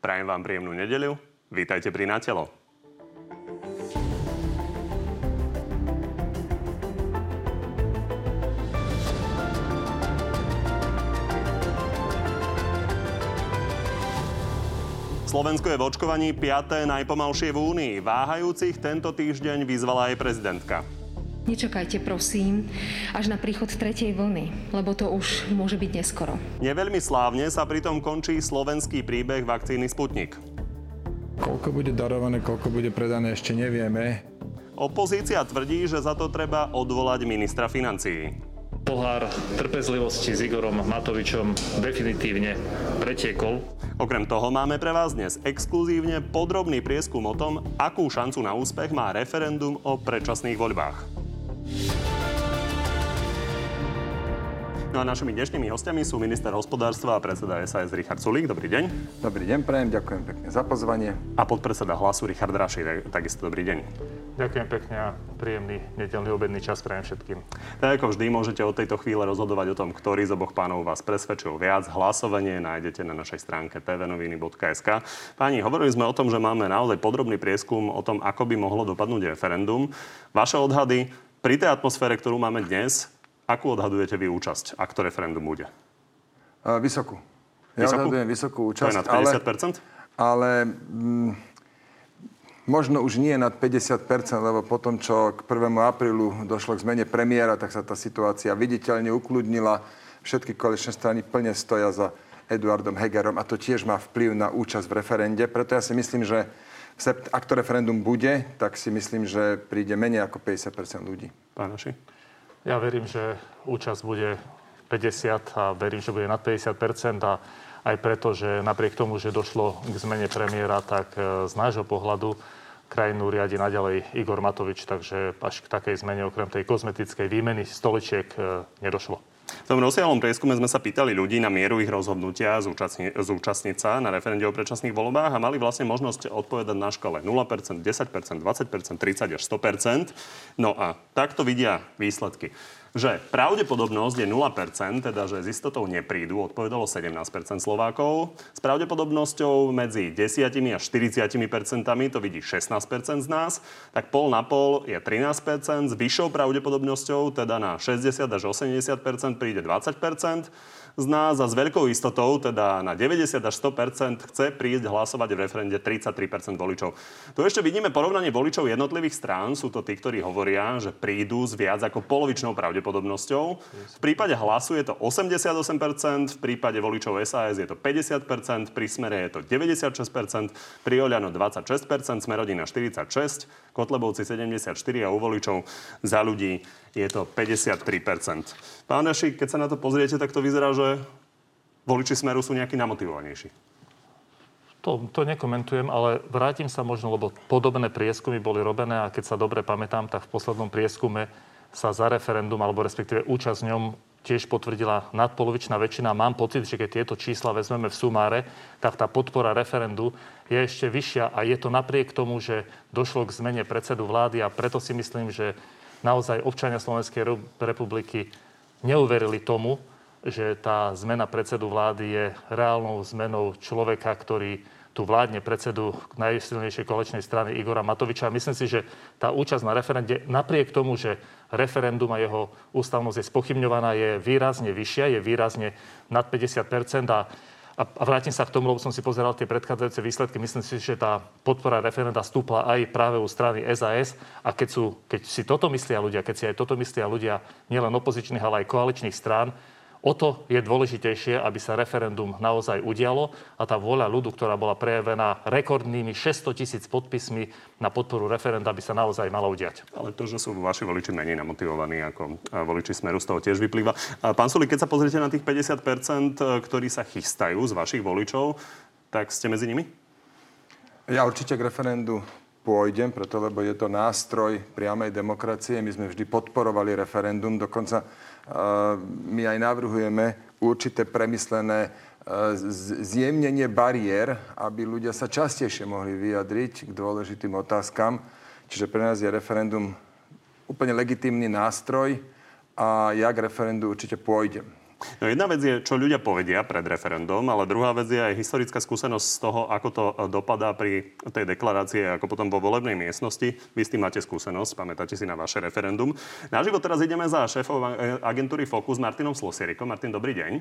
Prajem vám príjemnú nedeľu. Vítajte pri Natelo. Slovensko je v očkovaní 5. najpomalšie v Únii. Váhajúcich tento týždeň vyzvala aj prezidentka. Nečakajte prosím až na príchod tretej vlny, lebo to už môže byť neskoro. Neveľmi slávne sa pritom končí slovenský príbeh vakcíny Sputnik. Koľko bude darované, koľko bude predané, ešte nevieme. Opozícia tvrdí, že za to treba odvolať ministra financií. Pohár trpezlivosti s Igorom Matovičom definitívne pretiekol. Okrem toho máme pre vás dnes exkluzívne podrobný prieskum o tom, akú šancu na úspech má referendum o predčasných voľbách. No a našimi dnešnými hostiami sú minister hospodárstva a predseda SAS Richard Sulík. Dobrý deň. Dobrý deň, prajem, ďakujem pekne za pozvanie. A podpredseda hlasu Richard Raši, takisto dobrý deň. Ďakujem pekne a príjemný nedelný obedný čas prajem všetkým. Tak ako vždy môžete od tejto chvíle rozhodovať o tom, ktorý z oboch pánov vás presvedčil viac. Hlasovanie nájdete na našej stránke tvnoviny.sk. Páni, hovorili sme o tom, že máme naozaj podrobný prieskum o tom, ako by mohlo dopadnúť referendum. Vaše odhady pri tej atmosfére, ktorú máme dnes, akú odhadujete vy účasť, ak to referendum bude? Uh, vysokú. Ja vysokú? odhadujem vysokú účasť. To je nad 50%? Ale, ale mm, možno už nie nad 50%, lebo potom, čo k 1. aprílu došlo k zmene premiéra, tak sa tá situácia viditeľne ukludnila. Všetky koaličné strany plne stoja za Eduardom Hegerom a to tiež má vplyv na účasť v referende. Preto ja si myslím, že ak to referendum bude, tak si myslím, že príde menej ako 50% ľudí. Pán Naši? Ja verím, že účasť bude 50 a verím, že bude nad 50% a aj preto, že napriek tomu, že došlo k zmene premiéra, tak e, z nášho pohľadu krajinu riadi naďalej Igor Matovič, takže až k takej zmene okrem tej kozmetickej výmeny stoličiek e, nedošlo. V tom rozsiahlom prieskume sme sa pýtali ľudí na mieru ich rozhodnutia zúčastni- zúčastniť sa na referende o predčasných voľbách a mali vlastne možnosť odpovedať na škole 0%, 10%, 20%, 30 až 100%. No a takto vidia výsledky že pravdepodobnosť je 0%, teda že s istotou neprídu, odpovedalo 17% Slovákov. S pravdepodobnosťou medzi 10 a 40%, to vidí 16% z nás, tak pol na pol je 13%, s vyššou pravdepodobnosťou, teda na 60 až 80% príde 20% z nás a s veľkou istotou, teda na 90 až 100% chce prísť hlasovať v referende 33% voličov. Tu ešte vidíme porovnanie voličov jednotlivých strán. Sú to tí, ktorí hovoria, že prídu s viac ako polovičnou pravdepodobnosťou. V prípade hlasu je to 88% v prípade voličov SAS je to 50 pri Smere je to 96 pri Oľano 26% Smerodina 46 Kotlebovci 74 a u voličov za ľudí je to 53 Pán Daši, keď sa na to pozriete, tak to vyzerá, že voliči Smeru sú nejakí namotivovanejší. To, to nekomentujem, ale vrátim sa možno, lebo podobné prieskumy boli robené a keď sa dobre pamätám, tak v poslednom prieskume sa za referendum, alebo respektíve účasť v ňom tiež potvrdila nadpolovičná väčšina. Mám pocit, že keď tieto čísla vezmeme v sumáre, tak tá podpora referendu je ešte vyššia a je to napriek tomu, že došlo k zmene predsedu vlády a preto si myslím, že naozaj občania Slovenskej republiky neuverili tomu, že tá zmena predsedu vlády je reálnou zmenou človeka, ktorý tu vládne predsedu najsilnejšej kolečnej strany Igora Matoviča. A myslím si, že tá účasť na referende, napriek tomu, že referendum a jeho ústavnosť je spochybňovaná, je výrazne vyššia, je výrazne nad 50 a a vrátim sa k tomu, lebo som si pozeral tie predchádzajúce výsledky. Myslím si, že tá podpora referenda stúpla aj práve u strany SAS. A keď, sú, keď si toto myslia ľudia, keď si aj toto myslia ľudia nielen opozičných, ale aj koaličných strán, O to je dôležitejšie, aby sa referendum naozaj udialo a tá vôľa ľudu, ktorá bola prejavená rekordnými 600 tisíc podpismi na podporu referenda, by sa naozaj mala udiať. Ale to, že sú vaši voliči menej namotivovaní ako voliči Smeru, z toho tiež vyplýva. Pán Suli, keď sa pozriete na tých 50%, e, ktorí sa chystajú z vašich voličov, tak ste medzi nimi? Ja určite k referendu pôjdem, preto lebo je to nástroj priamej demokracie. My sme vždy podporovali referendum, dokonca my aj navrhujeme určité premyslené zjemnenie bariér, aby ľudia sa častejšie mohli vyjadriť k dôležitým otázkam. Čiže pre nás je referendum úplne legitímny nástroj a ja k referendu určite pôjdem. No jedna vec je, čo ľudia povedia pred referendum, ale druhá vec je aj historická skúsenosť z toho, ako to dopadá pri tej deklarácii, ako potom vo volebnej miestnosti. Vy s tým máte skúsenosť, pamätáte si na vaše referendum. Naživo teraz ideme za šéfov agentúry Focus Martinom Slosierikom. Martin, dobrý deň.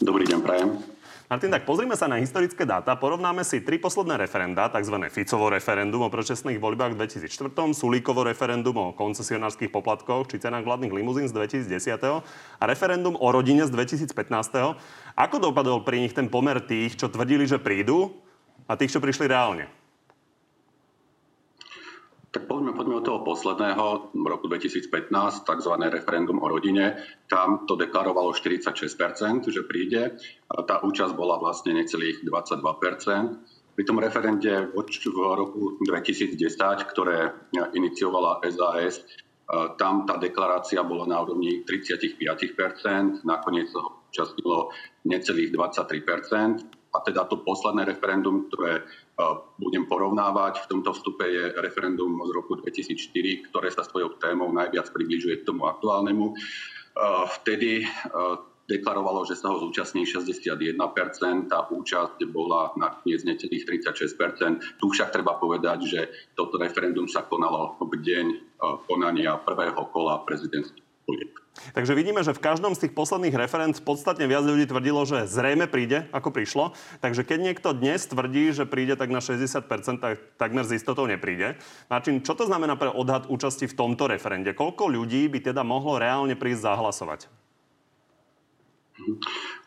Dobrý deň, prajem. Martin, tak pozrime sa na historické dáta. Porovnáme si tri posledné referenda, tzv. Ficovo referendum o predčasných voľbách v 2004, Sulíkovo referendum o koncesionárskych poplatkoch či cenách vládnych limuzín z 2010 a referendum o rodine z 2015. Ako dopadol pri nich ten pomer tých, čo tvrdili, že prídu a tých, čo prišli reálne? Tak poďme, poďme od toho posledného, v roku 2015, tzv. referendum o rodine. Tam to deklarovalo 46%, že príde. Tá účasť bola vlastne necelých 22%. Pri tom referende v roku 2010, ktoré iniciovala SAS, tam tá deklarácia bola na úrovni 35%, nakoniec sa účastnilo necelých 23% a teda to posledné referendum, ktoré e, budem porovnávať v tomto vstupe je referendum z roku 2004, ktoré sa svojou témou najviac približuje k tomu aktuálnemu. E, vtedy e, deklarovalo, že sa ho zúčastní 61%, tá účasť bola nakoniec necelých 36%. Tu však treba povedať, že toto referendum sa konalo v deň konania prvého kola prezidentských Takže vidíme, že v každom z tých posledných referent podstatne viac ľudí tvrdilo, že zrejme príde, ako prišlo. Takže keď niekto dnes tvrdí, že príde tak na 60%, tak takmer s istotou nepríde. Martin, čo to znamená pre odhad účasti v tomto referende? Koľko ľudí by teda mohlo reálne prísť zahlasovať?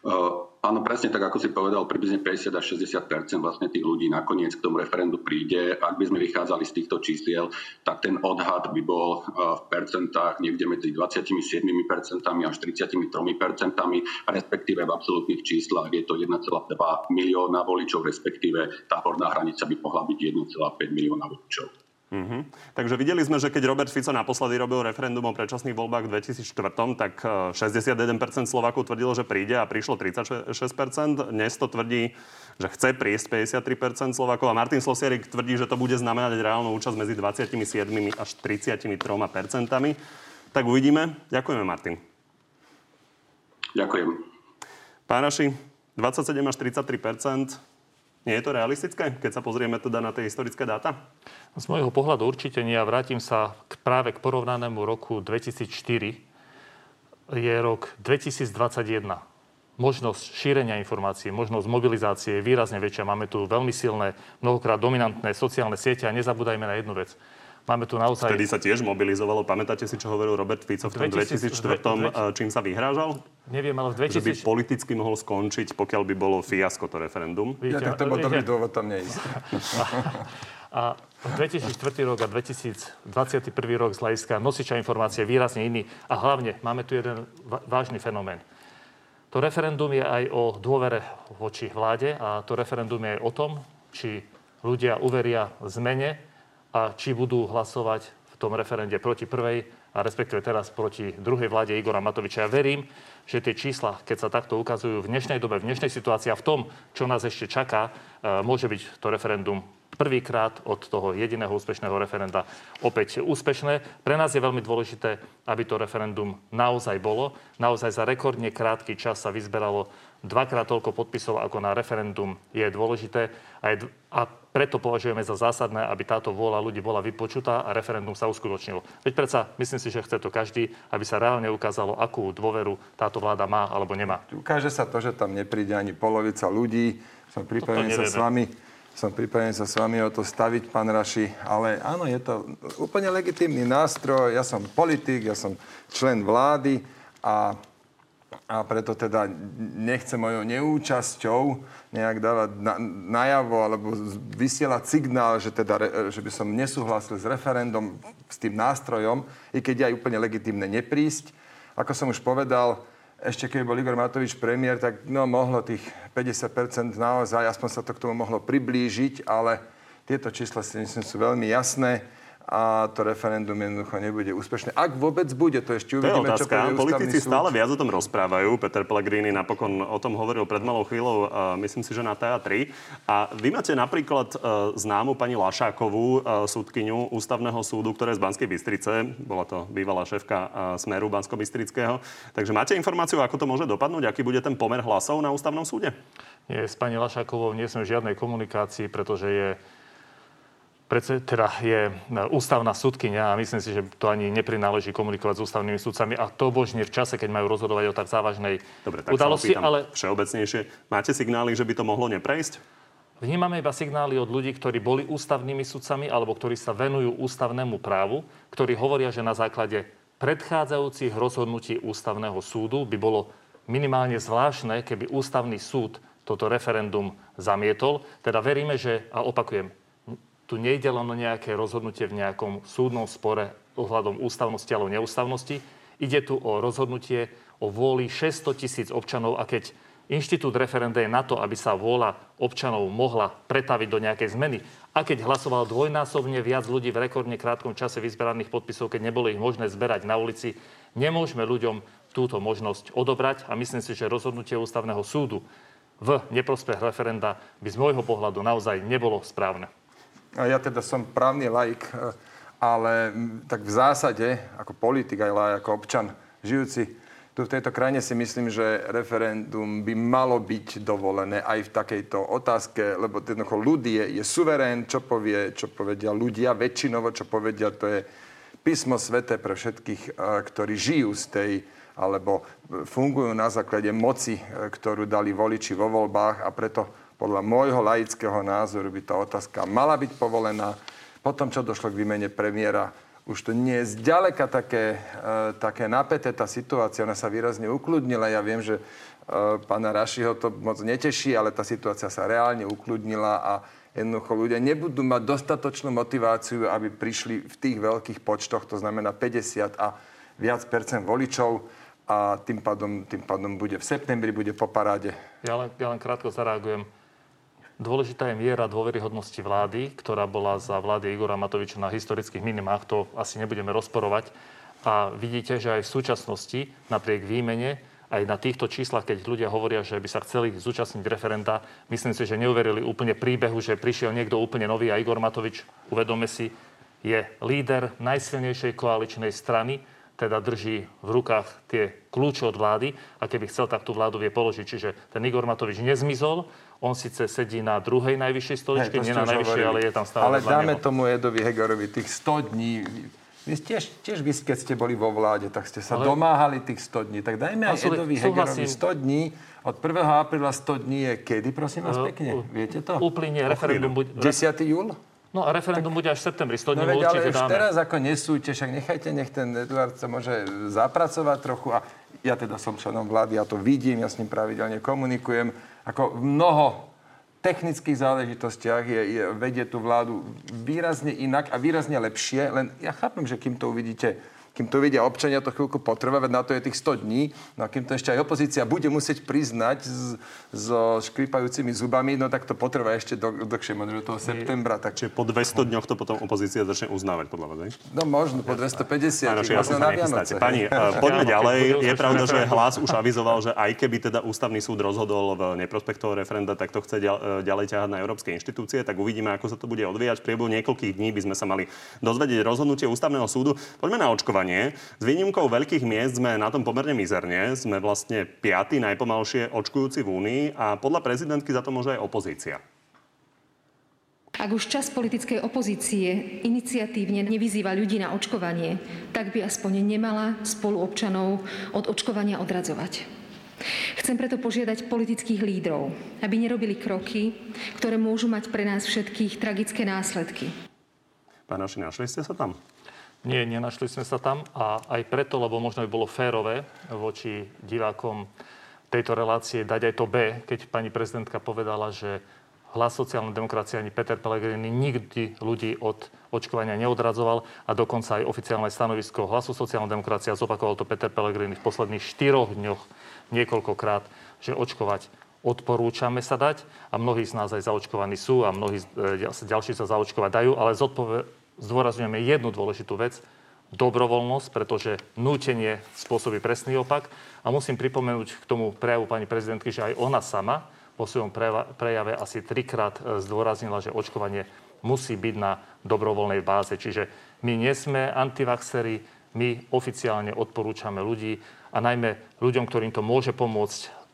Uh Áno, presne tak, ako si povedal, približne 50 až 60 vlastne tých ľudí nakoniec k tomu referendu príde. Ak by sme vychádzali z týchto čísiel, tak ten odhad by bol v percentách niekde medzi 27% až 33 respektíve v absolútnych číslach je to 1,2 milióna voličov, respektíve tá horná hranica by mohla byť 1,5 milióna voličov. Mm-hmm. Takže videli sme, že keď Robert Fico naposledy robil referendum o predčasných voľbách v 2004, tak 61% e, Slovákov tvrdilo, že príde a prišlo 36%. Dnes to tvrdí, že chce prísť 53% Slovákov a Martin Slosierik tvrdí, že to bude znamenať reálnu účasť medzi 27 až 33%. Tak uvidíme. Ďakujeme, Martin. Ďakujem. Pánaši, 27 až 33 nie je to realistické, keď sa pozrieme teda na tie historické dáta? Z môjho pohľadu určite nie. A vrátim sa k, práve k porovnanému roku 2004. Je rok 2021. Možnosť šírenia informácií, možnosť mobilizácie je výrazne väčšia. Máme tu veľmi silné, mnohokrát dominantné sociálne siete a nezabúdajme na jednu vec Máme tu naozaj... Vtedy sa tiež mobilizovalo. Pamätáte si, čo hovoril Robert Fico v tom 2004, 2000... čím sa vyhrážal? Neviem, ale v 2000... Že by politicky mohol skončiť, pokiaľ by bolo fiasko to referendum. Ja, tak to bol dobrý dôvod tam neísť. A 2004 rok a 2021 rok z hľadiska nosiča informácie je výrazne iný. A hlavne máme tu jeden vážny fenomén. To referendum je aj o dôvere voči vláde a to referendum je aj o tom, či ľudia uveria zmene a či budú hlasovať v tom referende proti prvej a respektíve teraz proti druhej vláde Igora Matoviča. Ja verím, že tie čísla, keď sa takto ukazujú v dnešnej dobe, v dnešnej situácii a v tom, čo nás ešte čaká, e, môže byť to referendum prvýkrát od toho jediného úspešného referenda opäť úspešné. Pre nás je veľmi dôležité, aby to referendum naozaj bolo. Naozaj za rekordne krátky čas sa vyzberalo dvakrát toľko podpisov ako na referendum je dôležité a, je, a preto považujeme za zásadné, aby táto vôľa ľudí bola vypočutá a referendum sa uskutočnilo. Veď predsa myslím si, že chce to každý, aby sa reálne ukázalo, akú dôveru táto vláda má alebo nemá. Ukáže sa to, že tam nepríde ani polovica ľudí. Som pripravený sa s vami som pripravený sa s vami o to staviť, pán Raši, ale áno, je to úplne legitímny nástroj. Ja som politik, ja som člen vlády a a preto teda nechcem mojou neúčasťou nejak dávať na, najavo alebo vysielať signál, že, teda, že by som nesúhlasil s referendum, s tým nástrojom, i keď aj úplne legitimné neprísť. Ako som už povedal, ešte keď bol Igor Matovič premiér, tak no, mohlo tých 50% naozaj, aspoň sa to k tomu mohlo priblížiť, ale tieto čísla si myslím sú veľmi jasné a to referendum jednoducho nebude úspešné. Ak vôbec bude, to ešte uvidíme, to je otázka. čo Politici súd. stále viac o tom rozprávajú. Peter Pellegrini napokon o tom hovoril pred malou chvíľou, uh, myslím si, že na TA3. A vy máte napríklad uh, známu pani Lašákovú, uh, súdkyňu Ústavného súdu, ktorá je z Banskej Bystrice. Bola to bývalá šéfka uh, Smeru Bansko-Bystrického. Takže máte informáciu, ako to môže dopadnúť? Aký bude ten pomer hlasov na Ústavnom súde? Nie, s pani Lašákovou nie som v žiadnej komunikácii, pretože je Prece, teda je e, ústavná súdkynia a myslím si, že to ani neprináleží komunikovať s ústavnými súdcami a to božne v čase, keď majú rozhodovať o tak závažnej Dobre, tak udalosti. ale všeobecnejšie. Máte signály, že by to mohlo neprejsť? Vnímame iba signály od ľudí, ktorí boli ústavnými sudcami alebo ktorí sa venujú ústavnému právu, ktorí hovoria, že na základe predchádzajúcich rozhodnutí ústavného súdu by bolo minimálne zvláštne, keby ústavný súd toto referendum zamietol. Teda veríme, že, a opakujem, tu nejde len o nejaké rozhodnutie v nejakom súdnom spore ohľadom ústavnosti alebo neústavnosti. Ide tu o rozhodnutie o vôli 600 tisíc občanov a keď inštitút referenda je na to, aby sa vôľa občanov mohla pretaviť do nejakej zmeny. A keď hlasoval dvojnásobne viac ľudí v rekordne krátkom čase vyzberaných podpisov, keď nebolo ich možné zberať na ulici, nemôžeme ľuďom túto možnosť odobrať a myslím si, že rozhodnutie ústavného súdu v neprospech referenda by z môjho pohľadu naozaj nebolo správne. Ja teda som právny laik, e, ale tak v zásade, ako politik aj ako občan žijúci tu v tejto krajine si myslím, že referendum by malo byť dovolené aj v takejto otázke, lebo jednoducho ľud je, suverén, čo povie, čo povedia ľudia, väčšinovo, čo povedia, to je písmo svete pre všetkých, e, ktorí žijú z tej alebo fungujú na základe moci, e, ktorú dali voliči vo voľbách a preto podľa môjho laického názoru by tá otázka mala byť povolená. Potom, čo došlo k výmene premiéra, už to nie je zďaleka také, e, také napäté tá situácia. Ona sa výrazne ukludnila. Ja viem, že e, pána Rašiho to moc neteší, ale tá situácia sa reálne ukludnila a jednoducho ľudia nebudú mať dostatočnú motiváciu, aby prišli v tých veľkých počtoch, to znamená 50 a viac percent voličov a tým pádom, tým pádom bude v septembri, bude po paráde. Ja len, ja len krátko zareagujem. Dôležitá je miera dôveryhodnosti vlády, ktorá bola za vlády Igora Matoviča na historických minimách. To asi nebudeme rozporovať. A vidíte, že aj v súčasnosti, napriek výmene, aj na týchto číslach, keď ľudia hovoria, že by sa chceli zúčastniť referenda, myslím si, že neuverili úplne príbehu, že prišiel niekto úplne nový a Igor Matovič, uvedome si, je líder najsilnejšej koaličnej strany, teda drží v rukách tie kľúče od vlády a keby chcel, tak tú vládu vie položiť. Čiže ten Igor Matovič nezmizol, on síce sedí na druhej najvyššej stoličke, nie na najvyššej, ale je tam stále Ale dáme neho. tomu Edovi Hegerovi tých 100 dní. Vy tiež, tiež vy, keď ste boli vo vláde, tak ste sa ale... domáhali tých 100 dní. Tak dajme aj Edovi Hegerovi 100 dní. Od 1. apríla 100 dní je kedy, prosím vás, pekne? Viete to? Uplynie referendum. Buď... 10. júl? No a referendum tak, bude až v septembri, 100 dní no, veď, ale dáme. teraz ako nesúďte, však nechajte, nech ten Eduard sa môže zapracovať trochu a ja teda som členom vlády, ja to vidím, ja s ním pravidelne komunikujem. Ako mnoho technických záležitostiach je, je, vedie tú vládu výrazne inak a výrazne lepšie, len ja chápem, že kým to uvidíte kým to vidia občania, to chvíľku potrvá, veď na to je tých 100 dní. No a kým to ešte aj opozícia bude musieť priznať s, so škripajúcimi zubami, no tak to potrvá ešte do, dlhšie, možno do toho septembra. Tak... Čiže po 200 dňoch to potom opozícia začne uznávať, podľa vás, No možno, po 250. Áno, možno na Vianoce. Pani, uh, poďme ďalej. Je pravda, že hlas už avizoval, že aj keby teda ústavný súd rozhodol v neprospech toho referenda, tak to chce e, ďalej ťahať na európske inštitúcie. Tak uvidíme, ako sa to bude odvíjať. V priebehu niekoľkých dní by sme sa mali dozvedieť rozhodnutie ústavného súdu. Poďme na očkovanie očkovanie. S výnimkou veľkých miest sme na tom pomerne mizerne. Sme vlastne piatý najpomalšie očkujúci v Únii a podľa prezidentky za to môže aj opozícia. Ak už čas politickej opozície iniciatívne nevyzýva ľudí na očkovanie, tak by aspoň nemala spoluobčanov od očkovania odradzovať. Chcem preto požiadať politických lídrov, aby nerobili kroky, ktoré môžu mať pre nás všetkých tragické následky. Pán Oši, našli ste sa tam? Nie, nenašli sme sa tam a aj preto, lebo možno by bolo férové voči divákom tejto relácie dať aj to B, keď pani prezidentka povedala, že hlas sociálnej demokracie ani Peter Pellegrini nikdy ľudí od očkovania neodradzoval a dokonca aj oficiálne stanovisko hlasu sociálnej demokracie, zopakoval to Peter Pellegrini v posledných štyroch dňoch niekoľkokrát, že očkovať odporúčame sa dať a mnohí z nás aj zaočkovaní sú a mnohí e, ďalší sa zaočkovať dajú, ale zodpove- zdôrazňujeme jednu dôležitú vec, dobrovoľnosť, pretože nútenie spôsobí presný opak. A musím pripomenúť k tomu prejavu pani prezidentky, že aj ona sama vo svojom prejave asi trikrát e, zdôraznila, že očkovanie musí byť na dobrovoľnej báze. Čiže my nie sme antivaxery, my oficiálne odporúčame ľudí a najmä ľuďom, ktorým to môže pomôcť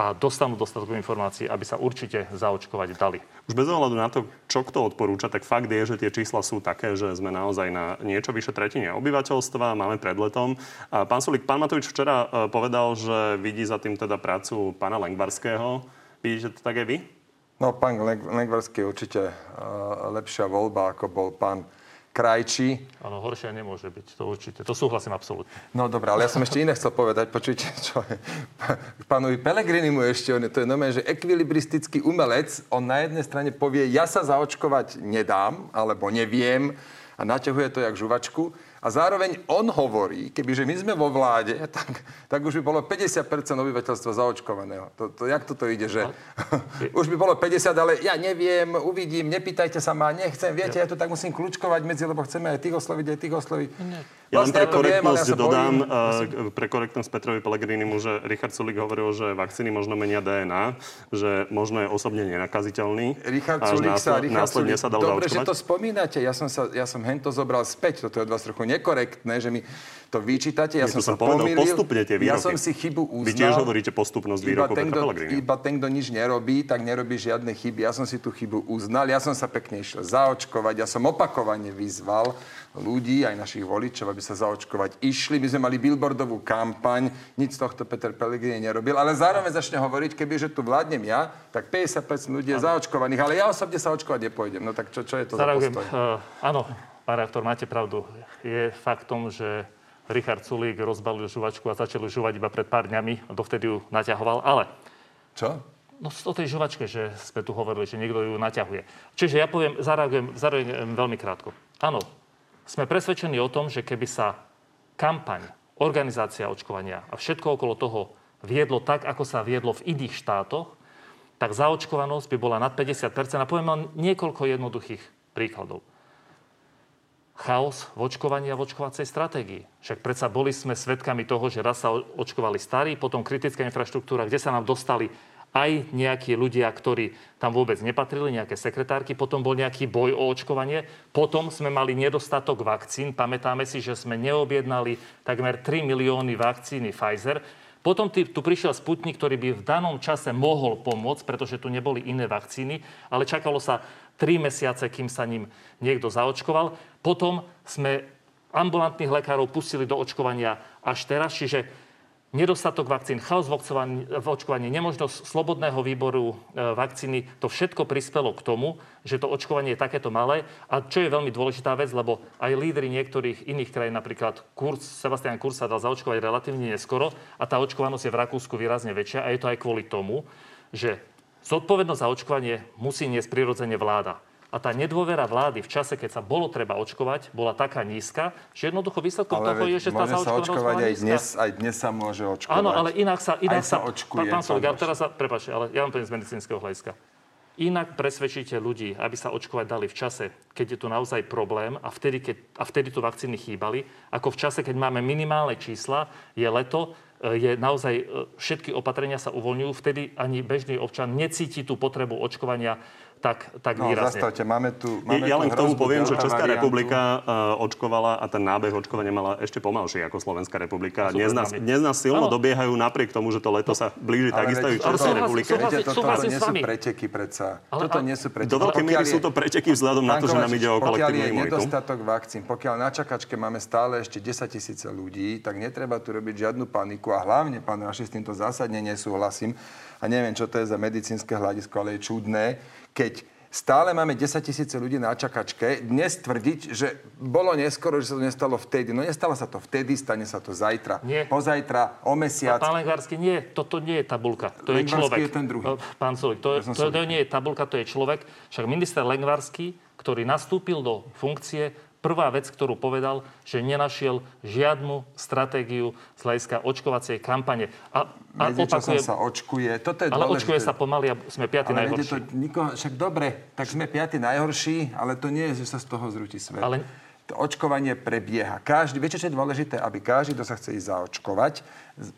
a dostanú dostatok informácií, aby sa určite zaočkovať dali. Už bez ohľadu na to, čo kto odporúča, tak fakt je, že tie čísla sú také, že sme naozaj na niečo vyše tretine obyvateľstva, máme pred letom. A pán Sulik, pán Matovič včera e, povedal, že vidí za tým teda prácu pána Lengvarského. Vidíte to tak aj vy? No, pán Lengvarský je určite uh, lepšia voľba, ako bol pán krajčí. Áno, horšia nemôže byť, to určite. To súhlasím absolútne. No dobré, ale ja som ešte iné chcel povedať. Počujte, čo je. Pánovi Pelegrini mu ešte, on je, to je normálne, že ekvilibristický umelec, on na jednej strane povie, ja sa zaočkovať nedám, alebo neviem, a naťahuje to jak žuvačku. A zároveň on hovorí, kebyže my sme vo vláde, tak, tak už by bolo 50% obyvateľstva zaočkovaného. To, to, jak toto ide, že už by bolo 50, ale ja neviem, uvidím, nepýtajte sa ma, nechcem, viete, ja, ja to tak musím kľúčkovať medzi, lebo chceme aj tých osloviť, aj tých osloviť. Ja len pre korektnosť ja dodám, uh, pre korektnosť Petrovi Pellegrinimu, že Richard Sulik hovoril, že vakcíny možno menia DNA, že možno je osobne nenakaziteľný. Richard Sulik sa, Richard Sulik, sa dal dobre, zaočkovať. že to spomínate, ja som, sa, ja som hento zobral späť, toto je od vás trochu nekorektné, že mi to vyčítate. Ja Nie, som sa pomýlil. postupne tie výroky. Ja som si chybu uznal. Vy tiež hovoríte postupnosť výrokov iba ten, kto, iba ten, kto nič nerobí, tak nerobí žiadne chyby. Ja som si tú chybu uznal. Ja som sa pekne išiel zaočkovať. Ja som opakovane vyzval ľudí, aj našich voličov, aby sa zaočkovať išli. My sme mali billboardovú kampaň, nič z tohto Peter Pellegrini nerobil, ale zároveň začne hovoriť, keby že tu vládnem ja, tak 50% ľudí je zaočkovaných, ale ja osobne sa očkovať nepôjdem. No tak čo, čo je to Zareagujem. za postoj? Uh, áno, pán reaktor, máte pravdu. Je faktom, že Richard Sulík rozbalil žuvačku a začal žuvať iba pred pár dňami a dovtedy ju naťahoval. Ale... Čo? No o tej žuvačke, že sme tu hovorili, že niekto ju naťahuje. Čiže ja poviem, zareagujem, zareagujem veľmi krátko. Áno, sme presvedčení o tom, že keby sa kampaň, organizácia očkovania a všetko okolo toho viedlo tak, ako sa viedlo v iných štátoch, tak zaočkovanosť by bola nad 50 A poviem len niekoľko jednoduchých príkladov chaos v očkovaní a v očkovacej stratégii. Však predsa boli sme svedkami toho, že raz sa očkovali starí, potom kritická infraštruktúra, kde sa nám dostali aj nejakí ľudia, ktorí tam vôbec nepatrili, nejaké sekretárky, potom bol nejaký boj o očkovanie, potom sme mali nedostatok vakcín, pamätáme si, že sme neobjednali takmer 3 milióny vakcíny Pfizer, potom tu prišiel Sputnik, ktorý by v danom čase mohol pomôcť, pretože tu neboli iné vakcíny, ale čakalo sa 3 mesiace, kým sa ním niekto zaočkoval. Potom sme ambulantných lekárov pustili do očkovania až teraz, čiže nedostatok vakcín, chaos v očkovaní, nemožnosť slobodného výboru e, vakcíny, to všetko prispelo k tomu, že to očkovanie je takéto malé. A čo je veľmi dôležitá vec, lebo aj lídry niektorých iných krajín, napríklad Kurz, Sebastian Kurz sa dal zaočkovať relatívne neskoro a tá očkovanosť je v Rakúsku výrazne väčšia a je to aj kvôli tomu, že Zodpovednosť za očkovanie musí niesť prirodzene vláda. A tá nedôvera vlády v čase, keď sa bolo treba očkovať, bola taká nízka, že jednoducho výsledkom ale toho je, že tá zaočkovanosť očkovať aj dnes, aj dnes sa môže očkovať. Áno, ale inak sa... Inak aj sa, sa očkuje. Pán Solik, teraz sa, prepáčte, ale ja vám poviem z medicínskeho hľadiska. Inak presvedčíte ľudí, aby sa očkovať dali v čase, keď je tu naozaj problém a vtedy, keď, a vtedy tu vakcíny chýbali, ako v čase, keď máme minimálne čísla, je leto, je naozaj, e, všetky opatrenia sa uvoľňujú, vtedy ani bežný občan necíti tú potrebu očkovania tak, tak no, výrazne. Zastavte, máme tu, máme ja len k tomu poviem, že Česká variantu. republika uh, očkovala a ten nábeh očkovania mala ešte pomalšie ako Slovenská republika. Dnes nás, dnes nás silno ano. dobiehajú napriek tomu, že to leto sa blíži takisto aj Českej republike. Viete, toto to nie sú preteky predsa. Ale, toto nie sú preteky. Do veľkej miery sú to preteky vzhľadom na to, že nám ide o kolektívnu imunitu. Pokiaľ je nedostatok vakcín, pokiaľ na čakačke máme stále ešte 10 tisíce ľudí, tak netreba tu robiť žiadnu paniku a hlavne, pán Raši, s týmto zásadne nesúhlasím a neviem, čo to je za medicínske hľadisko, ale je čudné, keď Stále máme 10 tisíce ľudí na čakačke. Dnes tvrdiť, že bolo neskoro, že sa to nestalo vtedy. No nestalo sa to vtedy, stane sa to zajtra. Nie. Pozajtra, o mesiac. Pán Lengvarsky, nie, toto nie je tabulka. To je človek. je ten druhý. Pán Solik, to, ja to, to nie je tabulka, to je človek. Však minister Lengvarsky, ktorý nastúpil do funkcie prvá vec, ktorú povedal, že nenašiel žiadnu stratégiu z hľadiska očkovacej kampane. A, a opakujem, sa očkuje. Toto je ale dôležité. očkuje sa pomaly a sme piatí najhorší. To nikoho, však dobre, tak sme piatí najhorší, ale to nie je, že sa z toho zrúti svet. Ale to očkovanie prebieha. Každý, viete, čo je dôležité? Aby každý, kto sa chce ísť zaočkovať,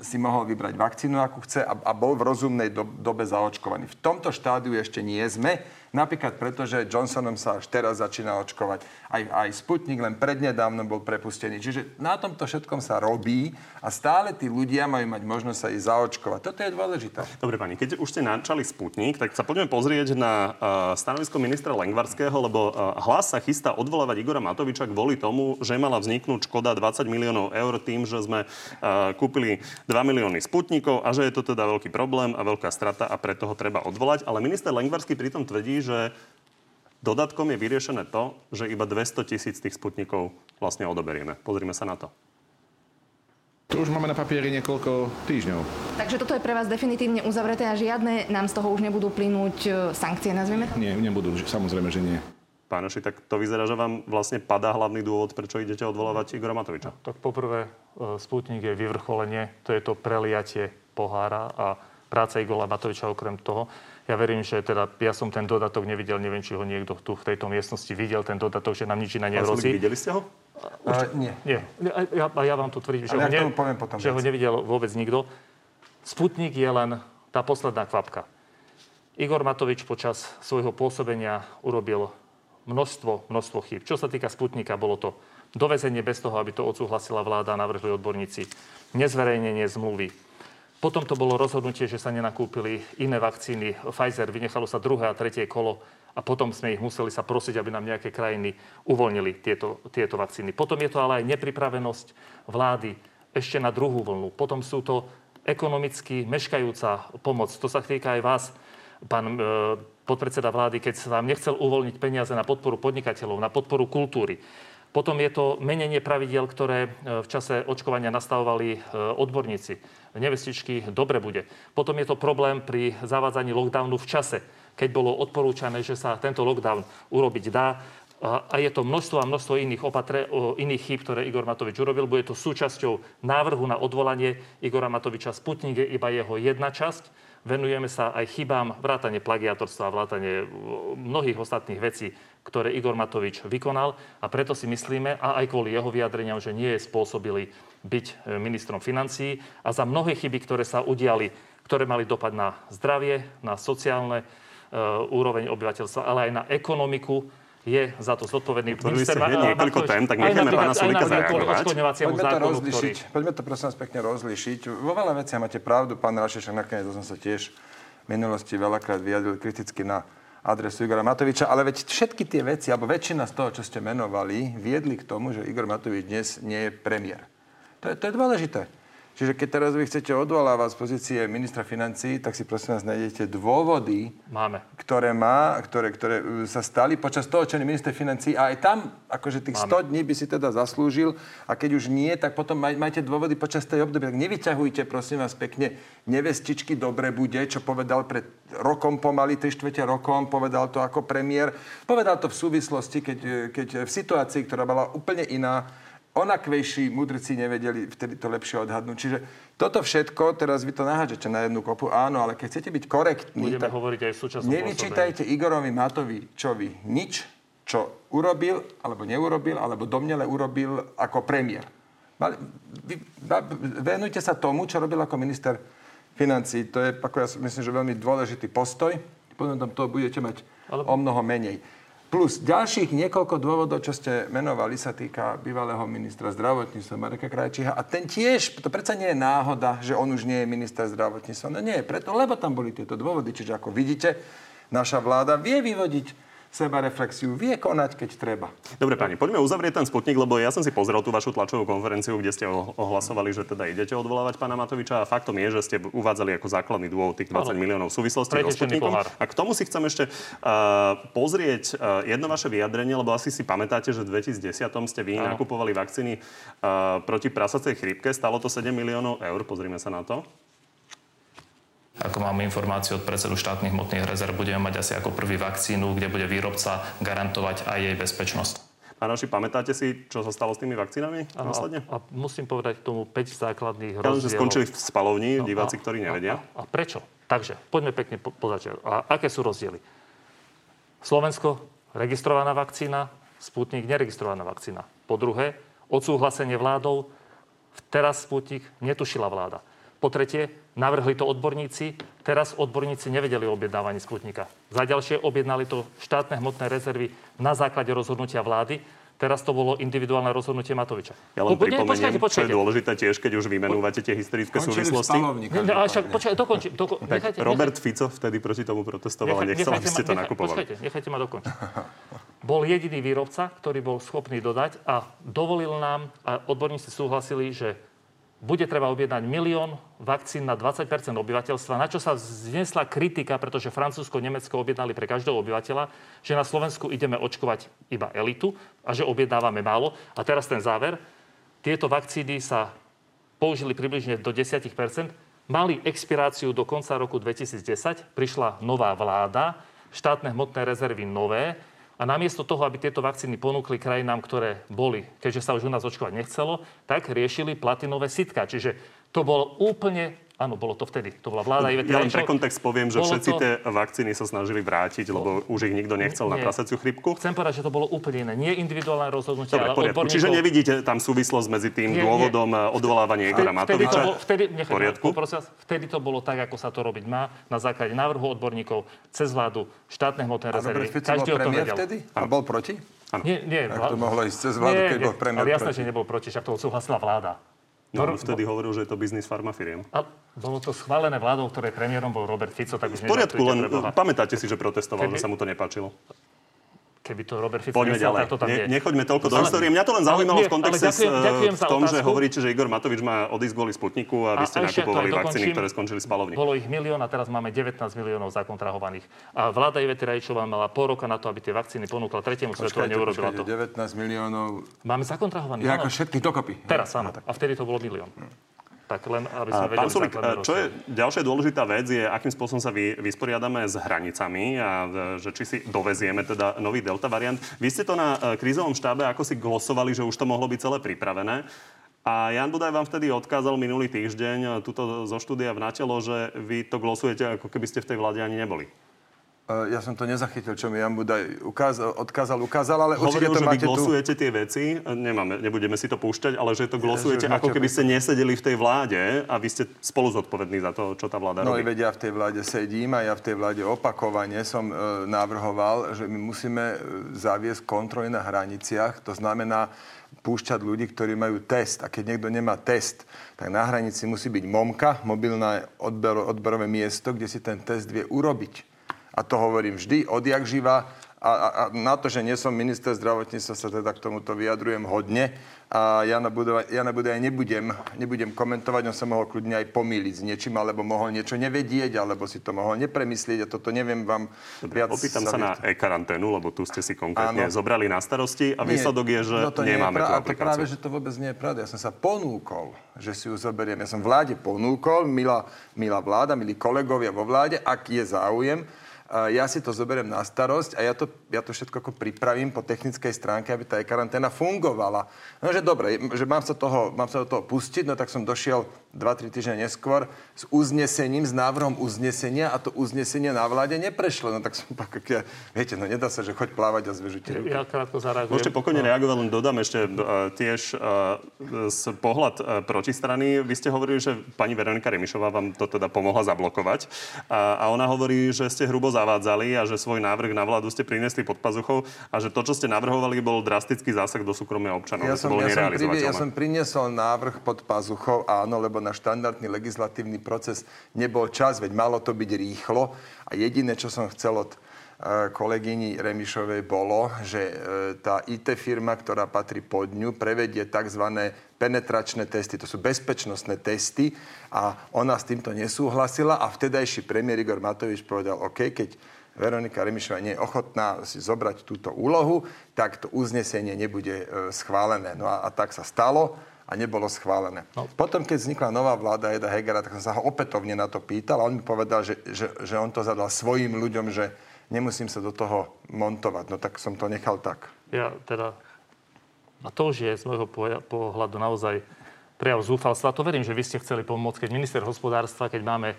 si mohol vybrať vakcínu, akú chce a, a bol v rozumnej do, dobe zaočkovaný. V tomto štádiu ešte nie sme. Napríklad preto, že Johnsonom sa až teraz začína očkovať. Aj, aj Sputnik len prednedávno bol prepustený. Čiže na tomto všetkom sa robí a stále tí ľudia majú mať možnosť sa ísť zaočkovať. Toto je dôležité. Dobre, pani, keď už ste načali Sputnik, tak sa poďme pozrieť na uh, stanovisko ministra Lengvarského, lebo uh, hlas sa chystá odvolávať Igora Matoviča kvôli tomu, že mala vzniknúť škoda 20 miliónov eur tým, že sme uh, kúpili 2 milióny Sputnikov a že je to teda veľký problém a veľká strata a preto ho treba odvolať. Ale minister Lengvarský pritom tvrdí, že dodatkom je vyriešené to, že iba 200 tisíc tých sputnikov vlastne odoberieme. Pozrime sa na to. To už máme na papieri niekoľko týždňov. Takže toto je pre vás definitívne uzavreté a žiadne nám z toho už nebudú plynúť e, sankcie, nazvieme to? Nie, nebudú, samozrejme, že nie. Pánoši, tak to vyzerá, že vám vlastne padá hlavný dôvod, prečo idete odvolávať Igora Matoviča. Tak poprvé, e, Sputnik je vyvrcholenie, to je to preliatie pohára a práca Igora Matoviča okrem toho ja verím, že teda ja som ten dodatok nevidel, neviem, či ho niekto tu v tejto miestnosti videl, ten dodatok, že nám nič iné nehrozí. Videli ste ho? Uh, nie. Nie. Ja, ja vám to tvrdím, že, ho, ne, poviem potom že ho nevidel vôbec nikto. Sputnik je len tá posledná kvapka. Igor Matovič počas svojho pôsobenia urobil množstvo, množstvo chýb. Čo sa týka Sputnika, bolo to dovezenie bez toho, aby to odsúhlasila vláda a navrhli odborníci, nezverejnenie zmluvy, potom to bolo rozhodnutie, že sa nenakúpili iné vakcíny. Pfizer vynechalo sa druhé a tretie kolo a potom sme ich museli sa prosiť, aby nám nejaké krajiny uvoľnili tieto, tieto vakcíny. Potom je to ale aj nepripravenosť vlády ešte na druhú vlnu. Potom sú to ekonomicky meškajúca pomoc. To sa týka aj vás, pán e, podpredseda vlády, keď sa vám nechcel uvoľniť peniaze na podporu podnikateľov, na podporu kultúry. Potom je to menenie pravidel, ktoré e, v čase očkovania nastavovali e, odborníci. Nevestičky dobre bude. Potom je to problém pri zavádzaní lockdownu v čase, keď bolo odporúčané, že sa tento lockdown urobiť dá. A je to množstvo a množstvo iných, opatre, iných chýb, ktoré Igor Matovič urobil. Bude to súčasťou návrhu na odvolanie Igora Matoviča. Sputnik je iba jeho jedna časť venujeme sa aj chybám, vrátane plagiatorstva, vrátane mnohých ostatných vecí, ktoré Igor Matovič vykonal. A preto si myslíme, a aj kvôli jeho vyjadreniam, že nie je spôsobili byť e, ministrom financií. A za mnohé chyby, ktoré sa udiali, ktoré mali dopad na zdravie, na sociálne uh, úroveň obyvateľstva, ale aj na ekonomiku, je za to zodpovedný. Tvrdili ste hneď niekoľko tém, tak necháme pána Sulika zareagovať. Poďme to rozlišiť. Poďme to prosím vás pekne rozlišiť. Vo veľa veciach máte pravdu, pán Rašešek, nakoniec som sa tiež v minulosti veľakrát vyjadril kriticky na adresu Igora Matoviča, ale veď všetky tie veci, alebo väčšina z toho, čo ste menovali, viedli k tomu, že Igor Matovič dnes nie je premiér. To je, to je dôležité. Čiže keď teraz vy chcete odvolávať z pozície ministra financí, tak si prosím vás nájdete dôvody, Máme. ktoré má, ktoré, ktoré uh, sa stali počas toho, čo je minister financí. A aj tam, akože tých Máme. 100 dní by si teda zaslúžil. A keď už nie, tak potom maj, majte dôvody počas tej obdobia. Tak nevyťahujte, prosím vás pekne, nevestičky dobre bude, čo povedal pred rokom pomaly, 3 štvrte rokom, povedal to ako premiér. Povedal to v súvislosti, keď, keď v situácii, ktorá bola úplne iná, onakvejší mudrci nevedeli vtedy to lepšie odhadnúť. Čiže toto všetko, teraz vy to nahážete na jednu kopu, áno, ale keď chcete byť korektní, Budeme tak hovoriť aj v súčasnom nevyčítajte pôsobení. Igorovi Matovičovi nič, čo urobil, alebo neurobil, alebo domnele urobil ako premiér. Venujte sa tomu, čo robil ako minister financí. To je, ako ja myslím, že veľmi dôležitý postoj. Potom tam to budete mať ale... o mnoho menej. Plus ďalších niekoľko dôvodov, čo ste menovali, sa týka bývalého ministra zdravotníctva Mareka Krajčíha. A ten tiež, to predsa nie je náhoda, že on už nie je minister zdravotníctva. No nie, preto, lebo tam boli tieto dôvody. Čiže ako vidíte, naša vláda vie vyvodiť seba reflexiu, vie konať, keď treba. Dobre, pani, poďme uzavrieť ten sputnik, lebo ja som si pozrel tú vašu tlačovú konferenciu, kde ste ohlasovali, že teda idete odvolávať pána Matoviča a faktom je, že ste uvádzali ako základný dôvod tých 20 ano. miliónov v súvislosti s Sputnikom. A k tomu si chcem ešte uh, pozrieť uh, jedno vaše vyjadrenie, lebo asi si pamätáte, že v 2010 ste vy ano. nakupovali vakcíny uh, proti prasacej chrípke, stalo to 7 miliónov eur, pozrime sa na to. Ako máme informáciu od predsedu štátnych hmotných rezerv, budeme mať asi ako prvý vakcínu, kde bude výrobca garantovať aj jej bezpečnosť. Hanaši, pamätáte si, čo sa stalo s tými vakcínami Áno, následne? A, a musím povedať k tomu 5 základných Ja, že rozdielov. skončili v spalovni, No, diváci, a- ktorí nevedia. A, a prečo? Takže, poďme pekne po, po začiatku. A aké sú rozdiely? Slovensko, registrovaná vakcína, Sputnik, neregistrovaná vakcína. Po druhé, odsúhlasenie vládou, teraz Sputnik netušila vláda. Po tretie, navrhli to odborníci, teraz odborníci nevedeli o objednávaní Sputnika. Za ďalšie objednali to štátne hmotné rezervy na základe rozhodnutia vlády. Teraz to bolo individuálne rozhodnutie Matoviča. Ja len Po- nie, pripomeniem, počkajte, čo je počkajte. dôležité tiež, keď už vymenúvate tie historické Končili v súvislosti. nie, ale však, každopádne. počkaj, dokončím. Doko, Tak nechajte, Robert Fico vtedy proti tomu protestoval a nechcel, aby ste to nechaj- nakupovali. Počkajte, nechajte ma dokončiť. Bol jediný výrobca, ktorý bol schopný dodať a dovolil nám, a odborníci súhlasili, že bude treba objednať milión vakcín na 20% obyvateľstva, na čo sa znesla kritika, pretože Francúzsko, Nemecko objednali pre každého obyvateľa, že na Slovensku ideme očkovať iba elitu a že objednávame málo. A teraz ten záver. Tieto vakcíny sa použili približne do 10% mali expiráciu do konca roku 2010, prišla nová vláda, štátne hmotné rezervy nové a namiesto toho, aby tieto vakcíny ponúkli krajinám, ktoré boli, keďže sa už u nás očkovať nechcelo, tak riešili platinové sitka. Čiže to bolo úplne, áno, bolo to vtedy, to bola vláda Ivety Ja len pre kontext poviem, že Bolo všetci to- tie vakcíny sa snažili vrátiť, lebo už ich nikto nechcel na Nie. prasaciu chrypku. Chcem povedať, že to bolo úplne iné. Nie individuálne rozhodnutie, Dobre, ale poriadku. odborníkov. Čiže nevidíte tam súvislosť medzi tým Nie, nie. dôvodom eh, odvolávania Igora Matoviča? bolo, vtedy, v nechaj, poriadku? poprosím vás, vtedy to bolo tak, ako sa to robiť má, na základe návrhu odborníkov, cez vládu, štátne hmotné A rezervy. Bol Každý o tom vedel. vtedy? A bol proti? Nie, nie. Ak to mohlo ísť cez vládu, Nie, keď nie, bol premiér Ale jasné, proti. že nebol proti, však to odsúhlasila vláda. No, on vtedy hovoril, že je to biznis farmafiriem. A bolo to schválené vládou, ktorej premiérom bol Robert Fico, tak už V poriadku, len pre Boha. pamätáte si, že protestoval, Keby- že sa mu to nepáčilo. Keby to Robert Fico Poďme ďalej. to tam Ne, nechoďme toľko do histórie. Mňa to len zaujímalo nie, v kontexte ďakujem- s, ďakujem v tom, že hovoríte, že Igor Matovič má odísť kvôli Sputniku a vy ste A nakupovali aj vakcíny, dokončím. ktoré skončili spalovni. Bolo ich milión a teraz máme 19 miliónov zakontrahovaných. A vláda Ivety Radičová mala pol roka na to, aby tie vakcíny ponúkla tretiemu svetu a neurobila to. 19 miliónov. Máme zakontrahovaných, Ja ako všetky dokopy. Teraz áno. A vtedy to bolo milión. Tak len, aby sme vedeli Pán Sulik, základné čo je ďalšia dôležitá vec, je, akým spôsobom sa vy, vysporiadame s hranicami a e, že či si dovezieme teda nový delta variant. Vy ste to na e, krízovom štábe ako si glosovali, že už to mohlo byť celé pripravené. A Jan Budaj vám vtedy odkázal minulý týždeň, e, tuto zo štúdia v Natelo, že vy to glosujete, ako keby ste v tej vláde ani neboli. E, Ja som to nezachytil, čo mi Jan Budaj ukázal, odkázal, ukázal, ale určite Hovoril, to že vy máte tu... glosujete tie veci, nemáme, nebudeme si to púšťať, ale že to glosujete, ako keby ste nesedeli v tej vláde a vy ste spolu zodpovední za to, čo tá vláda No robí. vedia, v tej vláde sedím a ja v tej vláde opakovane som e, navrhoval, že my musíme e, zaviesť kontroly na hraniciach. To znamená púšťať ľudí, ktorí majú test. A keď niekto nemá test, tak na hranici musí byť MOMKA, mobilné odber, odberové miesto, kde si ten test vie urobiť. A to hovorím vždy, odjak živa. A, a, a na to, že nie som minister zdravotníctva, sa teda k tomuto vyjadrujem hodne. A ja na Budaj, ja na nebudem, nebudem komentovať, on sa mohol kľudne aj pomýliť s niečím, alebo mohol niečo nevedieť, alebo si to mohol nepremyslieť. A toto neviem vám viac... Opýtam sa na vyjadriť. e-karanténu, lebo tu ste si konkrétne Áno. zobrali na starosti a Nie, výsledok je, že no to nie je nemáme pra- tú aplikáciu. práve, že to vôbec nie je pravda. Ja som sa ponúkol, že si ju zoberiem. Ja som vláde ponúkol, milá, milá vláda, milí kolegovia vo vláde, ak je záujem, ja si to zoberiem na starosť a ja to, ja to všetko ako pripravím po technickej stránke, aby tá karanténa fungovala. No, že dobre, že mám sa, toho, mám sa do toho pustiť, no tak som došiel 2-3 týždne neskôr s uznesením, s návrhom uznesenia a to uznesenie na vláde neprešlo. No tak som pak, ja, viete, no nedá sa, že choď plávať a zvežujte ruky. Ja krátko zareagujem. Môžete pokojne reagovať, len dodám ešte uh, tiež uh, z pohľad uh, protistrany. Vy ste hovorili, že pani Veronika Remišová vám to teda pomohla zablokovať. A, a ona hovorí, že ste hrubo zavádzali a že svoj návrh na vládu ste priniesli pod pazuchou a že to, čo ste navrhovali, bol drastický zásah do súkromia občanov. Ja som, ja, som privie, ja som priniesol návrh pod pazuchou, áno, lebo na štandardný legislatívny proces nebol čas, veď malo to byť rýchlo. A jediné, čo som chcel od e, kolegyni Remišovej bolo, že e, tá IT firma, ktorá patrí pod ňu, prevedie tzv. penetračné testy. To sú bezpečnostné testy a ona s týmto nesúhlasila a vtedajší premiér Igor Matovič povedal, OK, keď Veronika Remišová nie je ochotná si zobrať túto úlohu, tak to uznesenie nebude e, schválené. No a, a tak sa stalo a nebolo schválené. No. Potom, keď vznikla nová vláda Eda Hegera, tak som sa ho opätovne na to pýtal a on mi povedal, že, že, že on to zadal svojim ľuďom, že nemusím sa do toho montovať. No tak som to nechal tak. Ja teda A to už je z môjho pohľadu naozaj prejav zúfalstva. To verím, že vy ste chceli pomôcť, keď minister hospodárstva, keď máme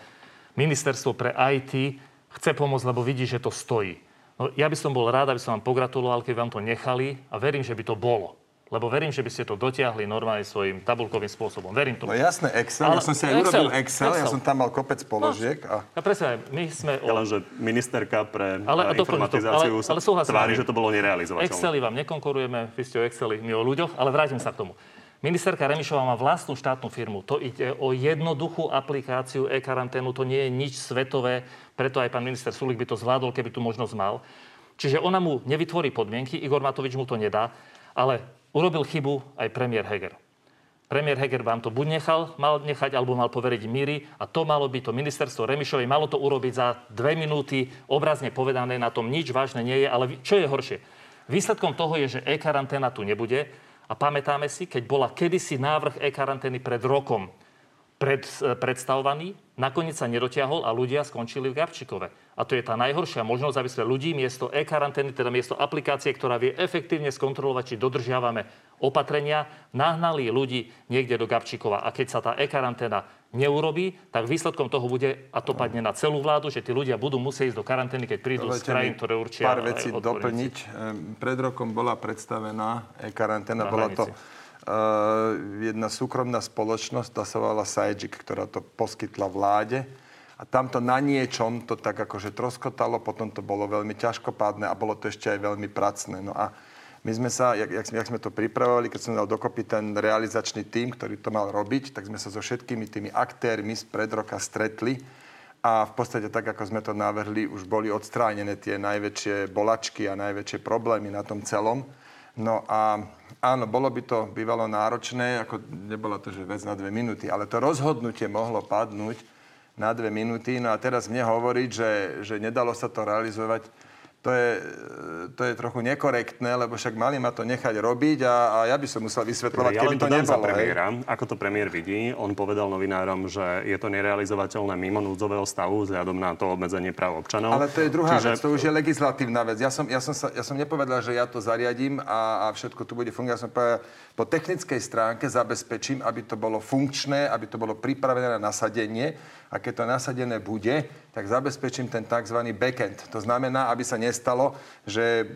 ministerstvo pre IT, chce pomôcť, lebo vidí, že to stojí. No, ja by som bol rád, aby som vám pogratuloval, keď vám to nechali a verím, že by to bolo. Lebo verím, že by ste to dotiahli normálne svojim tabulkovým spôsobom. Verím to. No jasné, Excel. Ale, ja som si aj Excel, urobil Excel, Excel, ja som tam mal kopec položiek. No, a... Ja presne, my sme... O... Ja že ministerka pre ale, informatizáciu to, ale, ale tvári, že to bolo nerealizovateľné. Exceli vám nekonkurujeme, vy ste o Exceli, my o ľuďoch, ale vrátim sa k tomu. Ministerka Remišová má vlastnú štátnu firmu. To ide o jednoduchú aplikáciu e-karanténu. To nie je nič svetové, preto aj pán minister Sulik by to zvládol, keby tu možnosť mal. Čiže ona mu nevytvorí podmienky, Igor Matovič mu to nedá, ale urobil chybu aj premiér Heger. Premiér Heger vám to buď nechal, mal nechať, alebo mal poveriť Míry a to malo by to ministerstvo Remišovej, malo to urobiť za dve minúty, obrazne povedané, na tom nič vážne nie je, ale čo je horšie? Výsledkom toho je, že e-karanténa tu nebude, a pamätáme si, keď bola kedysi návrh e-karantény pred rokom pred, e, predstavovaný, nakoniec sa nedotiahol a ľudia skončili v Gabčikove. A to je tá najhoršia možnosť, aby sme ľudí miesto e-karantény, teda miesto aplikácie, ktorá vie efektívne skontrolovať, či dodržiavame opatrenia, nahnali ľudí niekde do Gabčikova. A keď sa tá e-karanténa neurobí, tak výsledkom toho bude, a to padne na celú vládu, že tí ľudia budú musieť ísť do karantény, keď prídu z krajín, ktoré určia Pár vecí doplniť. Pred rokom bola predstavená e-karanténa, bola to jedna súkromná spoločnosť, tá sa volala Sajik, ktorá to poskytla vláde a tamto na niečom to tak akože troskotalo, potom to bolo veľmi ťažkopádne a bolo to ešte aj veľmi pracné. No a my sme sa, jak, jak, jak sme to pripravovali, keď som dal dokopy ten realizačný tím, ktorý to mal robiť, tak sme sa so všetkými tými aktérmi z pred roka stretli a v podstate tak, ako sme to navrhli, už boli odstránené tie najväčšie bolačky a najväčšie problémy na tom celom. No a áno, bolo by to bývalo náročné, ako nebola to, že vec na dve minúty, ale to rozhodnutie mohlo padnúť na dve minúty. No a teraz mne hovoriť, že, že nedalo sa to realizovať, to je, to je trochu nekorektné, lebo však mali ma to nechať robiť a, a ja by som musel vysvetľovať, ja keby to, to nebolo. Premiéra, ako to premiér vidí, on povedal novinárom, že je to nerealizovateľné mimo núdzového stavu vzhľadom na to obmedzenie práv občanov. Ale to je druhá Čiže... vec, to už je legislatívna vec. Ja som, ja som, sa, ja som nepovedal, že ja to zariadím a, a všetko tu bude fungovať. Ja som povedal, po technickej stránke zabezpečím, aby to bolo funkčné, aby to bolo pripravené na nasadenie a keď to nasadené bude, tak zabezpečím ten tzv. backend. To znamená, aby sa nestalo, že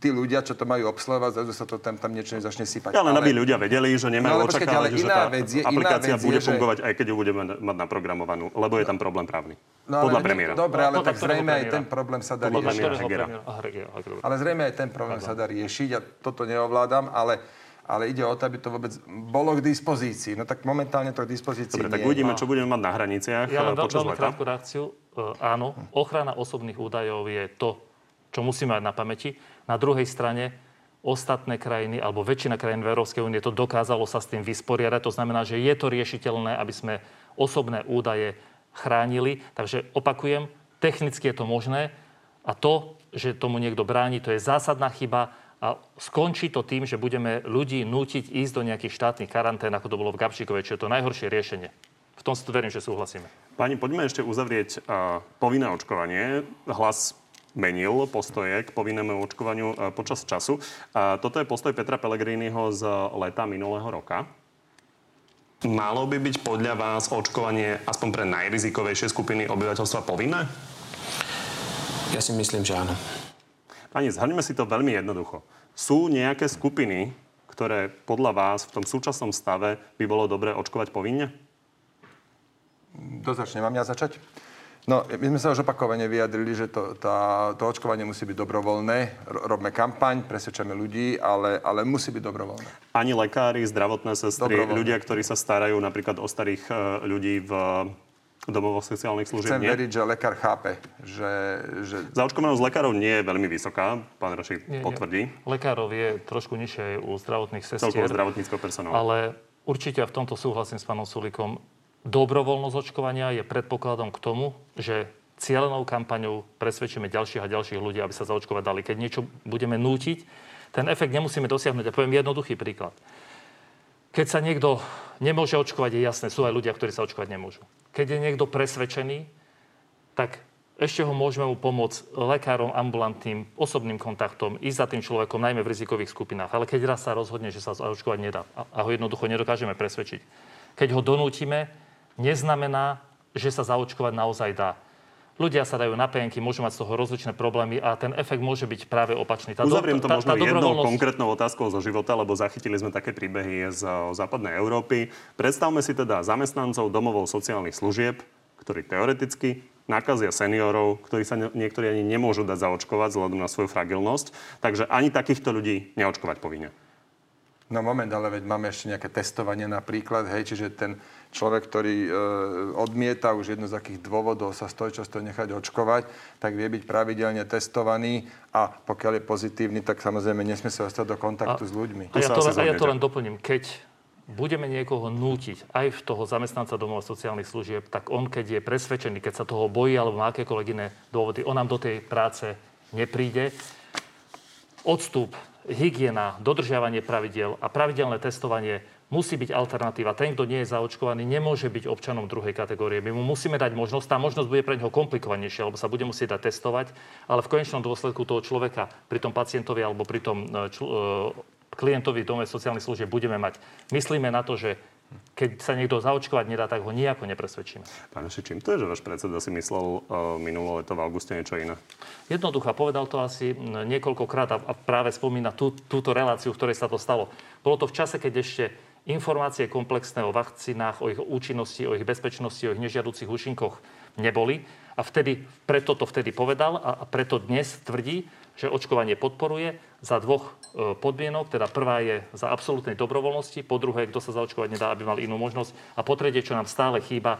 tí ľudia, čo to majú obsluhovať, zrazu sa to tam, tam niečo nezačne sypať. Ale, ale aby ľudia vedeli, že nemajú no, očakávať, že tá vec je, aplikácia vec bude je, fungovať, že... aj keď ju budeme mať naprogramovanú, lebo je tam problém právny. No, Podľa premiéra. Dobre, ale no, tak zrejme aj ten problém sa dá riešiť. Ale zrejme aj ten problém sa dá riešiť a toto neovládam, ale ale ide o to, aby to vôbec bolo k dispozícii. No tak momentálne to k dispozícii Dobre, nie. tak uvidíme, čo budeme mať na hraniciach ja eh, počas veľmi leta. krátku reakciu. Uh, áno, ochrana osobných údajov je to, čo musíme mať na pamäti. Na druhej strane ostatné krajiny, alebo väčšina krajín v Európskej únie to dokázalo sa s tým vysporiadať. To znamená, že je to riešiteľné, aby sme osobné údaje chránili. Takže opakujem, technicky je to možné a to, že tomu niekto bráni, to je zásadná chyba a skončí to tým, že budeme ľudí nútiť ísť do nejakých štátnych karantén, ako to bolo v Gabčíkovej, čo je to najhoršie riešenie. V tom si tu verím, že súhlasíme. Pani, poďme ešte uzavrieť uh, povinné očkovanie. Hlas menil postoje k povinnému očkovaniu uh, počas času. Uh, toto je postoj Petra Pellegriniho z leta minulého roka. Malo by byť podľa vás očkovanie aspoň pre najrizikovejšie skupiny obyvateľstva povinné? Ja si myslím, že áno. Pani, zhrňme si to veľmi jednoducho. Sú nejaké skupiny, ktoré podľa vás v tom súčasnom stave by bolo dobré očkovať povinne? To začne, mám ja začať? No, my sme sa už opakovane vyjadrili, že to, tá, to očkovanie musí byť dobrovoľné. Robme kampaň, presvedčame ľudí, ale, ale musí byť dobrovoľné. Ani lekári, zdravotné sestry, ľudia, ktorí sa starajú napríklad o starých e, ľudí v domovoch sociálnych služieb Chcem nie? veriť, že lekár chápe, že... že... Zaočkovanosť lekárov nie je veľmi vysoká, pán Rošik potvrdí. Nie. Lekárov je trošku nižšie u zdravotných sestier. Celkovo zdravotníckého personálu. Ale určite v tomto súhlasím s pánom Sulikom. Dobrovoľnosť očkovania je predpokladom k tomu, že cieľenou kampaňou presvedčíme ďalších a ďalších ľudí, aby sa zaočkovať dali. Keď niečo budeme nútiť, ten efekt nemusíme dosiahnuť. Ja poviem jednoduchý príklad. Keď sa niekto nemôže očkovať, je jasné, sú aj ľudia, ktorí sa očkovať nemôžu. Keď je niekto presvedčený, tak ešte ho môžeme mu pomôcť lekárom, ambulantným, osobným kontaktom, ísť za tým človekom, najmä v rizikových skupinách. Ale keď raz sa rozhodne, že sa zaočkovať nedá a ho jednoducho nedokážeme presvedčiť, keď ho donútime, neznamená, že sa zaočkovať naozaj dá. Ľudia sa dajú na penky, môžu mať z toho rozličné problémy a ten efekt môže byť práve opačný. Tá Uzavriem to tá, možno tá jednou dobrovoľnosť... konkrétnou otázkou zo života, lebo zachytili sme také príbehy z západnej Európy. Predstavme si teda zamestnancov domovov sociálnych služieb, ktorí teoreticky nakazia seniorov, ktorí sa niektorí ani nemôžu dať zaočkovať vzhľadom na svoju fragilnosť. Takže ani takýchto ľudí neočkovať povinne. No moment, ale veď máme ešte nejaké testovanie napríklad, hej, čiže ten človek, ktorý e, odmieta už jedno z takých dôvodov sa stojí často nechať očkovať, tak vie byť pravidelne testovaný a pokiaľ je pozitívny, tak samozrejme nesmie sa dostať do kontaktu a, s ľuďmi. A ja, to, a ja to len doplním. Keď budeme niekoho nútiť, aj v toho zamestnanca domov sociálnych služieb, tak on, keď je presvedčený, keď sa toho bojí alebo má akékoľvek iné dôvody, on nám do tej práce nepríde. Odstup hygiena, dodržiavanie pravidel a pravidelné testovanie musí byť alternatíva. Ten, kto nie je zaočkovaný, nemôže byť občanom druhej kategórie. My mu musíme dať možnosť, tá možnosť bude pre neho komplikovanejšia, lebo sa bude musieť dať testovať, ale v konečnom dôsledku toho človeka pri tom pacientovi alebo pri tom e, čl- e, klientovi v dome sociálnych služieb budeme mať. Myslíme na to, že keď sa niekto zaočkovať nedá, tak ho nejako nepresvedčíme. Pán čím to je, že váš predseda si myslel uh, minulé leto v auguste niečo iné? Jednoducho, povedal to asi niekoľkokrát a, práve spomína tú, túto reláciu, v ktorej sa to stalo. Bolo to v čase, keď ešte informácie komplexné o vakcínach, o ich účinnosti, o ich bezpečnosti, o ich nežiaducich účinkoch neboli. A vtedy, preto to vtedy povedal a preto dnes tvrdí, že očkovanie podporuje za dvoch e, podmienok. Teda prvá je za absolútnej dobrovoľnosti, po druhé, kto sa zaočkovať nedá, aby mal inú možnosť. A po tretie, čo nám stále chýba,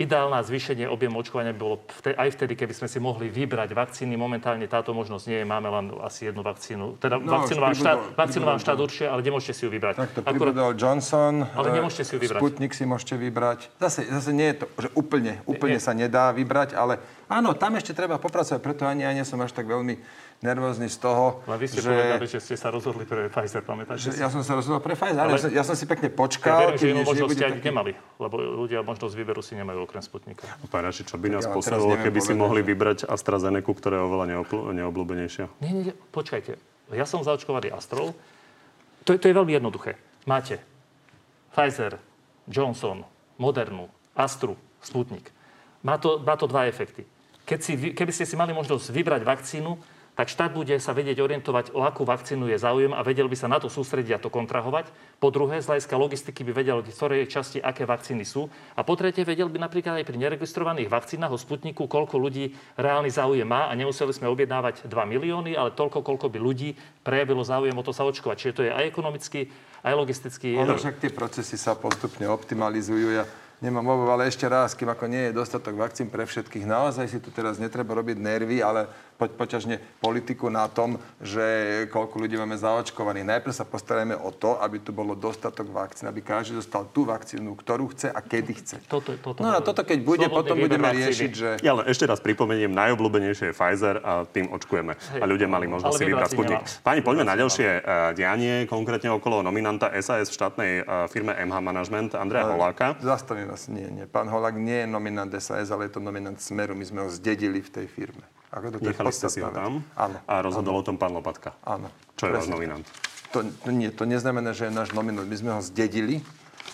Ideálne zvýšenie objemu očkovania by bolo aj vtedy, keby sme si mohli vybrať vakcíny. Momentálne táto možnosť nie je. Máme len asi jednu vakcínu. Teda no, vakcínu, vám štát, vakcínu vám štát určite, ale nemôžete si ju vybrať. Tak to Akurát, Johnson. Ale nemôžete si ju vybrať. Sputnik si môžete vybrať. Zase, zase nie je to, že úplne, úplne nie. sa nedá vybrať, ale áno, tam ešte treba popracovať. Preto ani ja nie som až tak veľmi nervózny z toho, Ale vy ste že... povedali, že ste sa rozhodli pre Pfizer, pamätáte že Ja som sa rozhodol pre Pfizer, ale, ja, som, si pekne počkal. Ja verím, že možnosť ste taký... nemali, lebo ľudia možnosť výberu si nemajú okrem Sputnika. Pán Raši, čo by nás ja poslalo, keby povedať, si mohli že... vybrať AstraZeneca, ktorá je oveľa neobľúbenejšia? Nie, nie, počkajte. Ja som zaočkovaný Astrol. To, to je veľmi jednoduché. Máte Pfizer, Johnson, Modernu, Astru, Sputnik. Má to, má to dva efekty. Keď si, keby ste si mali možnosť vybrať vakcínu, tak štát bude sa vedieť orientovať, o akú vakcínu je záujem a vedel by sa na to sústrediť a to kontrahovať. Po druhé, z hľadiska logistiky by vedel, v ktorej časti aké vakcíny sú. A po tretie, vedel by napríklad aj pri neregistrovaných vakcínach o Sputniku, koľko ľudí reálny záujem má a nemuseli sme objednávať 2 milióny, ale toľko, koľko by ľudí prejavilo záujem o to sa očkovať. Čiže to je aj ekonomicky, aj logisticky. Ono však tie procesy sa postupne optimalizujú. Ja nemám obav, ale ešte raz, kým ako nie je dostatok vakcín pre všetkých, naozaj si tu teraz netreba robiť nervy, ale poď poťažne politiku na tom, že koľko ľudí máme zaočkovaných. Najprv sa postarajme o to, aby tu bolo dostatok vakcín, aby každý dostal tú vakcínu, ktorú chce a kedy chce. Toto, toto, no a toto keď bude, potom budeme riešiť, že... Ja len ešte raz pripomeniem, najobľúbenejšie je Pfizer a tým očkujeme. A ľudia mali možnosť si vybrať Sputnik. Páni, poďme na ďalšie uh, dianie, konkrétne okolo nominanta SAS v štátnej uh, firme MH Management Andreja Holáka. Zastavím vás, nie, nie. Pán Holák nie je nominant SAS, ale je to nominant Smeru. My sme ho zdedili v tej firme. Ako to Nechali ste si ho tam áno, a rozhodol áno. o tom pán Lopatka. Áno. Čo je váš nominant? To, to, nie, to neznamená, že je náš nominant. My sme ho zdedili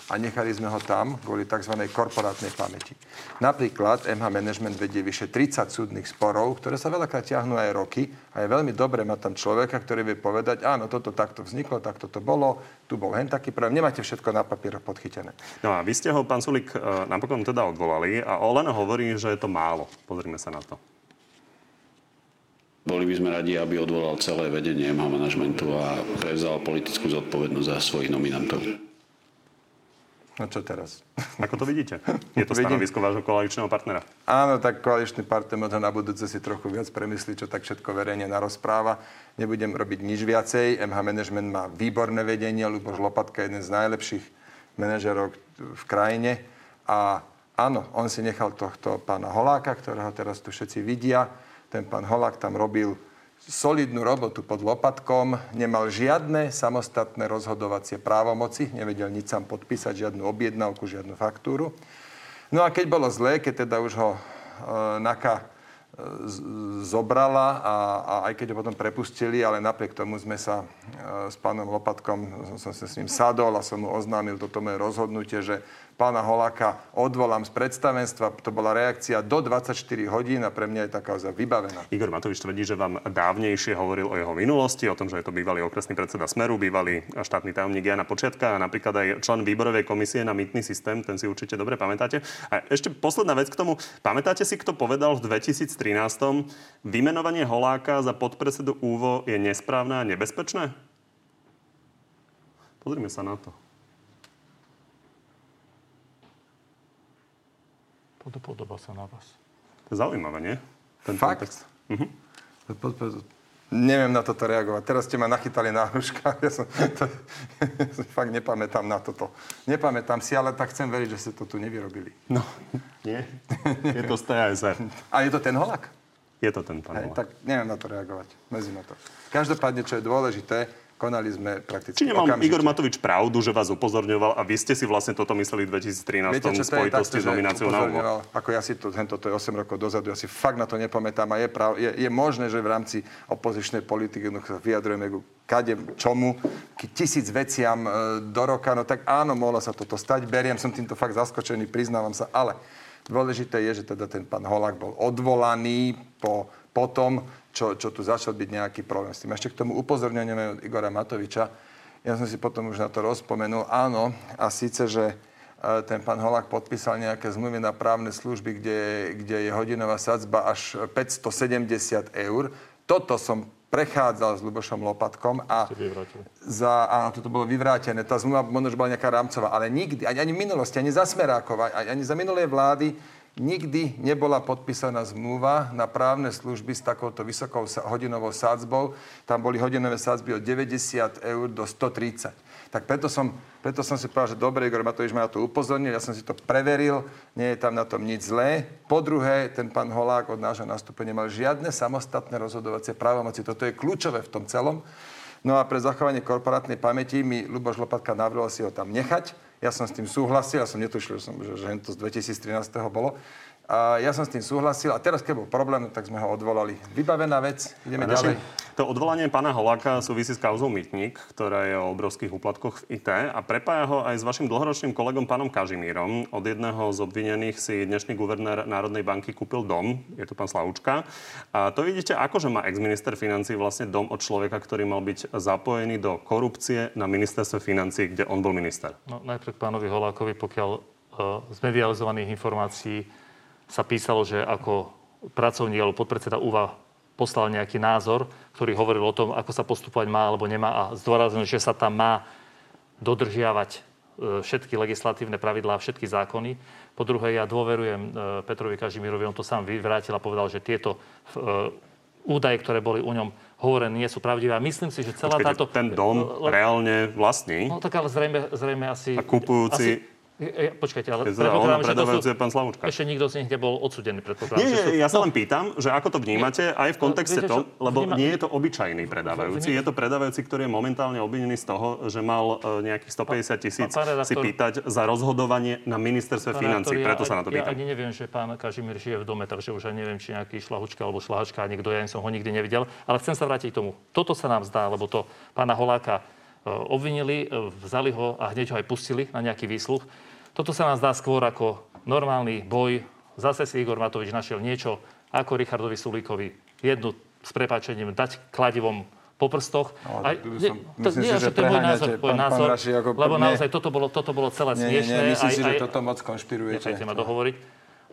a nechali sme ho tam kvôli tzv. korporátnej pamäti. Napríklad MH Management vedie vyše 30 súdnych sporov, ktoré sa veľakrát ťahnú aj roky a je veľmi dobré mať tam človeka, ktorý vie povedať, áno, toto takto vzniklo, takto to bolo, tu bol hen taký problém. Nemáte všetko na papieroch podchytené. No a vy ste ho, pán Sulik, e, napokon teda odvolali a Oleno hovorí, že je to málo. Pozrime sa na to. Boli by sme radi, aby odvolal celé vedenie MH manažmentu a prevzal politickú zodpovednosť za svojich nominantov. No čo teraz? Ako to vidíte? Je to stanovisko vášho koaličného partnera? Áno, tak koaličný partner možno na budúce si trochu viac premyslí, čo tak všetko verejne narozpráva. Nebudem robiť nič viacej. MH Management má výborné vedenie. Luboš Lopatka je jeden z najlepších manažerov v krajine. A áno, on si nechal tohto pána Holáka, ktorého teraz tu všetci vidia ten pán Holák tam robil solidnú robotu pod lopatkom, nemal žiadne samostatné rozhodovacie právomoci, nevedel nič sám podpísať, žiadnu objednávku, žiadnu faktúru. No a keď bolo zlé, keď teda už ho e, NAKA zobrala a, a aj keď ho potom prepustili, ale napriek tomu sme sa e, s pánom Lopatkom, som sa s ním sadol a som mu oznámil toto moje rozhodnutie, že pána Holáka odvolám z predstavenstva. To bola reakcia do 24 hodín a pre mňa je tá kauza vybavená. Igor Matovič tvrdí, že vám dávnejšie hovoril o jeho minulosti, o tom, že je to bývalý okresný predseda Smeru, bývalý štátny tajomník Jana Počiatka a napríklad aj člen výborovej komisie na mýtny systém, ten si určite dobre pamätáte. A ešte posledná vec k tomu. Pamätáte si, kto povedal v 2013. Vymenovanie Holáka za podpredsedu úvo je nesprávne a nebezpečné? Pozrime sa na to. Podobá sa na vás. To je zaujímavé, nie? Ten Fakt? Uh-huh. Neviem na toto reagovať. Teraz ste ma nachytali na hruškách. Ja som, to, ja som fakt nepamätám na toto. Nepamätám si, ale tak chcem veriť, že ste to tu nevyrobili. No, nie. Je to z. A je to ten holak? Je to ten pán Hej, Tak neviem na to reagovať. Mezi na to. Každopádne, čo je dôležité, Konali sme prakticky Či okamžite. Igor Matovič pravdu, že vás upozorňoval a vy ste si vlastne toto mysleli v 2013 Viete, v spojitosti s nomináciou na úvod? Ako ja si to, toto je 8 rokov dozadu, ja si fakt na to nepamätám a je, prav, je, je možné, že v rámci opozičnej politiky no, vyjadrujeme ku kade, čomu, k tisíc veciam e, do roka, no tak áno, mohlo sa toto stať, beriem, som týmto fakt zaskočený, priznávam sa, ale dôležité je, že teda ten pán Holák bol odvolaný po, po tom, čo, čo tu začal byť nejaký problém s tým. Ešte k tomu upozorneniu Igora Matoviča. Ja som si potom už na to rozpomenul. Áno, a síce, že e, ten pán Holák podpísal nejaké zmluvy na právne služby, kde, kde je hodinová sadzba až 570 eur. Toto som prechádzal s Lubošom Lopatkom a za, áno, toto bolo vyvrátené. Tá zmluva možno, bola nejaká rámcová, ale nikdy, ani, ani v minulosti, ani za Smerákova, ani za minulé vlády nikdy nebola podpísaná zmluva na právne služby s takouto vysokou hodinovou sádzbou. Tam boli hodinové sádzby od 90 eur do 130. Tak preto som, preto som si povedal, že dobre, Igor Matovič ma na to upozornil, ja som si to preveril, nie je tam na tom nič zlé. Po druhé, ten pán Holák od nášho nastúpenia nemal žiadne samostatné rozhodovacie právomoci. Toto je kľúčové v tom celom. No a pre zachovanie korporátnej pamäti mi Luboš Lopatka navrhol si ho tam nechať ja som s tým súhlasil, ja som netušil, že, som, že, že to z 2013. bolo. A ja som s tým súhlasil a teraz, keď bol problém, tak sme ho odvolali. Vybavená vec, ideme a ďalej. To odvolanie pána Holáka súvisí s kauzou Mytník, ktorá je o obrovských úplatkoch v IT a prepája ho aj s vašim dlhoročným kolegom pánom Kažimírom. Od jedného z obvinených si dnešný guvernér Národnej banky kúpil dom, je to pán Slavučka. A to vidíte, ako že má ex-minister financí vlastne dom od človeka, ktorý mal byť zapojený do korupcie na ministerstve financí, kde on bol minister. No, najprv pánovi Holákovi, pokiaľ uh, z medializovaných informácií sa písalo, že ako pracovník alebo podpredseda UVA poslal nejaký názor, ktorý hovoril o tom, ako sa postupovať má alebo nemá a zdôraznil, že sa tam má dodržiavať e, všetky legislatívne pravidlá a všetky zákony. Po druhé, ja dôverujem e, Petrovi Kažimírovi, on to sám vyvrátil a povedal, že tieto e, údaje, ktoré boli u ňom hovorené, nie sú pravdivé. A myslím si, že celá Počkejte, táto... Ten dom reálne vlastní? No tak ale zrejme, zrejme asi... A kupujúci... Asi, ja, počkajte, ale predpokladám, že to sú... pán Slavúčka. Ešte nikto z nich nebol odsudený, predpokladám. Nie, nie, sú... ja sa len pýtam, že ako to vnímate aj v kontexte no, lebo vníma... nie je to obyčajný predávajúci, je to predávajúci, ktorý je momentálne obvinený z toho, že mal e, nejakých 150 tisíc si pýtať za rozhodovanie na ministerstve financí. Preto sa na to pýtam. Ja ani neviem, že pán Kažimír žije v dome, takže už ani neviem, či nejaký šlahučka alebo šlahačka, niekto, ja som ho nikdy nevidel. Ale chcem sa vrátiť k tomu. Toto sa nám zdá, lebo to pána Holáka e, obvinili, e, vzali ho a hneď ho aj pustili na nejaký výsluch. Toto sa nám zdá skôr ako normálny boj. Zase si Igor Matovič našiel niečo ako Richardovi Sulíkovi. Jednu s prepáčením dať kladivom po prstoch. No, Aj, som, to, myslím nie, si, že to je môj názor, pán, názor pán Raši, ako, lebo nie, naozaj toto bolo, toto bolo celé nie, smiešné. Nie, myslím aj, si, že toto moc konšpirujete. Nechajte ma dohovoriť.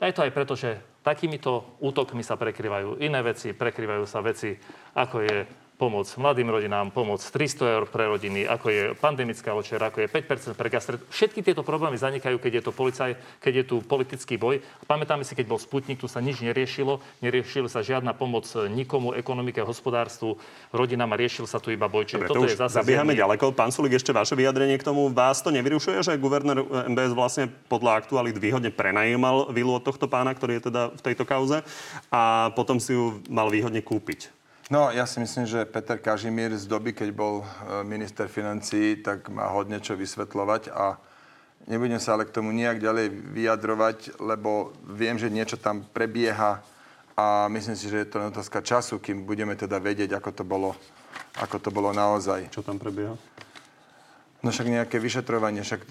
A je to aj preto, že takýmito útokmi sa prekrývajú iné veci, prekrývajú sa veci, ako je pomoc mladým rodinám, pomoc 300 eur pre rodiny, ako je pandemická večera, ako je 5% pre gastret. Všetky tieto problémy zanikajú, keď je to policaj, keď je tu politický boj. Pamätáme si, keď bol Sputnik, tu sa nič neriešilo, neriešila sa žiadna pomoc nikomu, ekonomike, hospodárstvu, rodinám a riešil sa tu iba boj. Čiže Dobre, toto je zase zabiehame ďaleko. Pán Sulik, ešte vaše vyjadrenie k tomu. Vás to nevyrušuje, že guvernér MBS vlastne podľa aktualit výhodne prenajímal vilu od tohto pána, ktorý je teda v tejto kauze a potom si ju mal výhodne kúpiť? No, ja si myslím, že Peter Kažimír z doby, keď bol e, minister financí, tak má hodne čo vysvetľovať a nebudem sa ale k tomu nejak ďalej vyjadrovať, lebo viem, že niečo tam prebieha A myslím si, že je to len otázka času, kým budeme teda vedieť, ako to bolo, ako to bolo naozaj. Čo tam prebieha? No však nejaké vyšetrovanie, však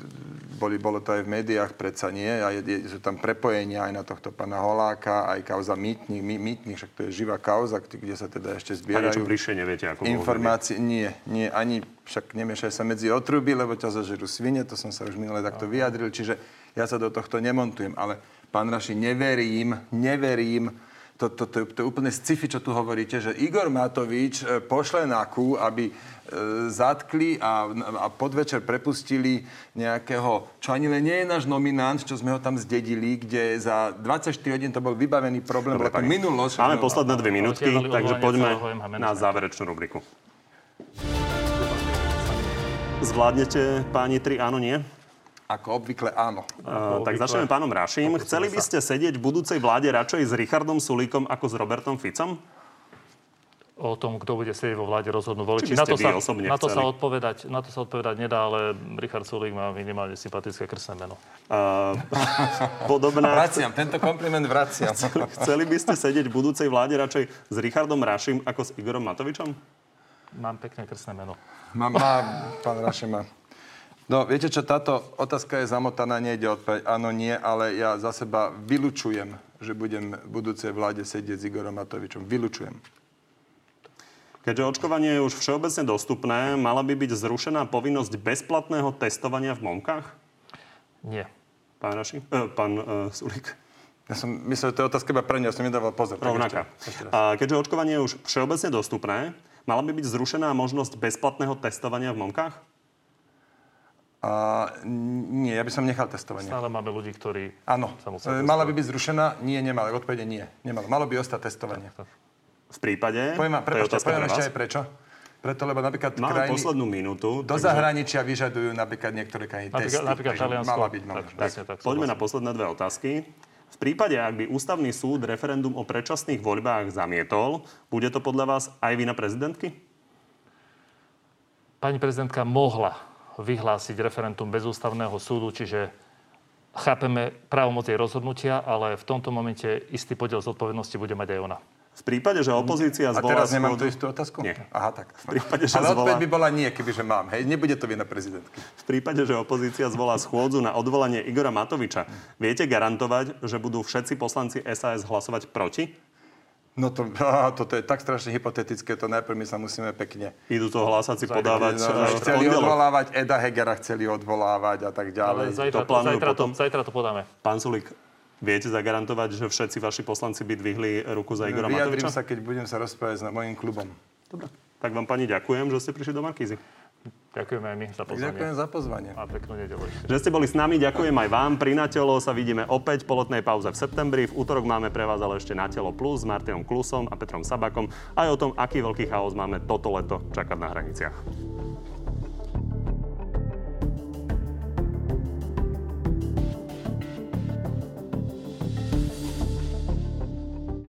boli, bolo to aj v médiách, predsa nie. A je, je, sú tam prepojenia aj na tohto pána Holáka, aj kauza mýtnych, mý, mýtnych, však to je živá kauza, kde sa teda ešte zbierajú... A niečo bližšie neviete, ako Informácie, nie, nie, ani však nemiešaj sa medzi otruby, lebo ťa zažerú svine, to som sa už minule takto vyjadril, čiže ja sa do tohto nemontujem, ale pán Raši, neverím, neverím, to, to, to, to je úplne sci-fi, čo tu hovoríte, že Igor Matovič e, pošle na kú, aby e, zatkli a, a podvečer prepustili nejakého, čo ani len nie je náš nominant, čo sme ho tam zdedili, kde za 24 hodín to bol vybavený problém, Dobre, to minulosť. Máme posledné dve minútky, takže poďme na záverečnú rubriku. Zvládnete páni tri áno, nie? Ako obvykle áno. Uh, tak začneme pánom Raším. Chceli by ste sedieť v budúcej vláde radšej s Richardom Sulíkom ako s Robertom Ficom? o tom, kto bude sedieť vo vláde, rozhodnú voliči. Na to, sa, na, to sa odpovedať, na to sa odpovedať nedá, ale Richard Sulík má minimálne sympatické krstné meno. Uh, podobná... Vraciam, tento kompliment vraciam. Chceli by ste sedieť v budúcej vláde radšej s Richardom Raším ako s Igorom Matovičom? Mám pekné krstné meno. Má, má pán Rašim má. No, viete čo, táto otázka je zamotaná, nejde odpoveď áno, nie, ale ja za seba vylučujem, že budem v budúcej vláde sedieť s Igorom Matovičom. Vylučujem. Keďže očkovanie je už všeobecne dostupné, mala by byť zrušená povinnosť bezplatného testovania v Momkách? Nie. Pán Raši? Eh, pán uh, Sulík. Ja som myslel, že to je otázka iba pre mňa, ja som nedával pozor. Rovnaká. A keďže očkovanie je už všeobecne dostupné, mala by byť zrušená možnosť bezplatného testovania v Momkách? A, nie, ja by som nechal testovanie. Stále máme ľudí, ktorí Áno. Mala by byť zrušená? Nie, nemala. Odpovede nie. Nemalo. Malo by ostať testovanie. V prípade? Poviem, prepáčte, poviem ešte aj prečo. Preto, lebo napríklad Máme krajiny poslednú minútu. Do takže... zahraničia vyžadujú napríklad niektoré krajiny napríklad, testy. Napríklad Taliansko. Mala byť tak, tak, tak, poďme na posledné dve otázky. V prípade, ak by ústavný súd referendum o predčasných voľbách zamietol, bude to podľa vás aj vina prezidentky? Pani prezidentka mohla vyhlásiť referendum bez ústavného súdu, čiže chápeme právomoc jej rozhodnutia, ale v tomto momente istý podiel zodpovednosti bude mať aj ona. V prípade, že opozícia zvolá... A teraz nemám tú istú otázku? Nie. Aha, tak. V prípade, že Ale zvolá... by bola nie, kebyže mám. Hej, nebude to vina prezidentky. V prípade, že opozícia zvolá schôdzu na odvolanie Igora Matoviča, viete garantovať, že budú všetci poslanci SAS hlasovať proti? No to, á, toto je tak strašne hypotetické, to najprv my sa musíme pekne... Idú to hlásaci podávať no, no, Chceli odvolávať Eda Hegera, chceli odvolávať a tak ďalej. Ale zajtra, to, zajtra, potom... to, zajtra to podáme. Pán Sulik, viete zagarantovať, že všetci vaši poslanci by dvihli ruku za Igora Vyjadrím Matoviča? sa, keď budem sa rozprávať s mojim klubom. Dobre. Tak vám pani ďakujem, že ste prišli do Markízy. Ďakujeme aj my za pozvanie. Ďakujem za pozvanie. A peknú nedelu. Že ste boli s nami, ďakujem aj vám. Pri Na telo sa vidíme opäť po letnej pauze v septembri. V útorok máme pre vás ale ešte Na telo plus s Martinom Klusom a Petrom Sabakom aj o tom, aký veľký chaos máme toto leto čakať na hraniciach.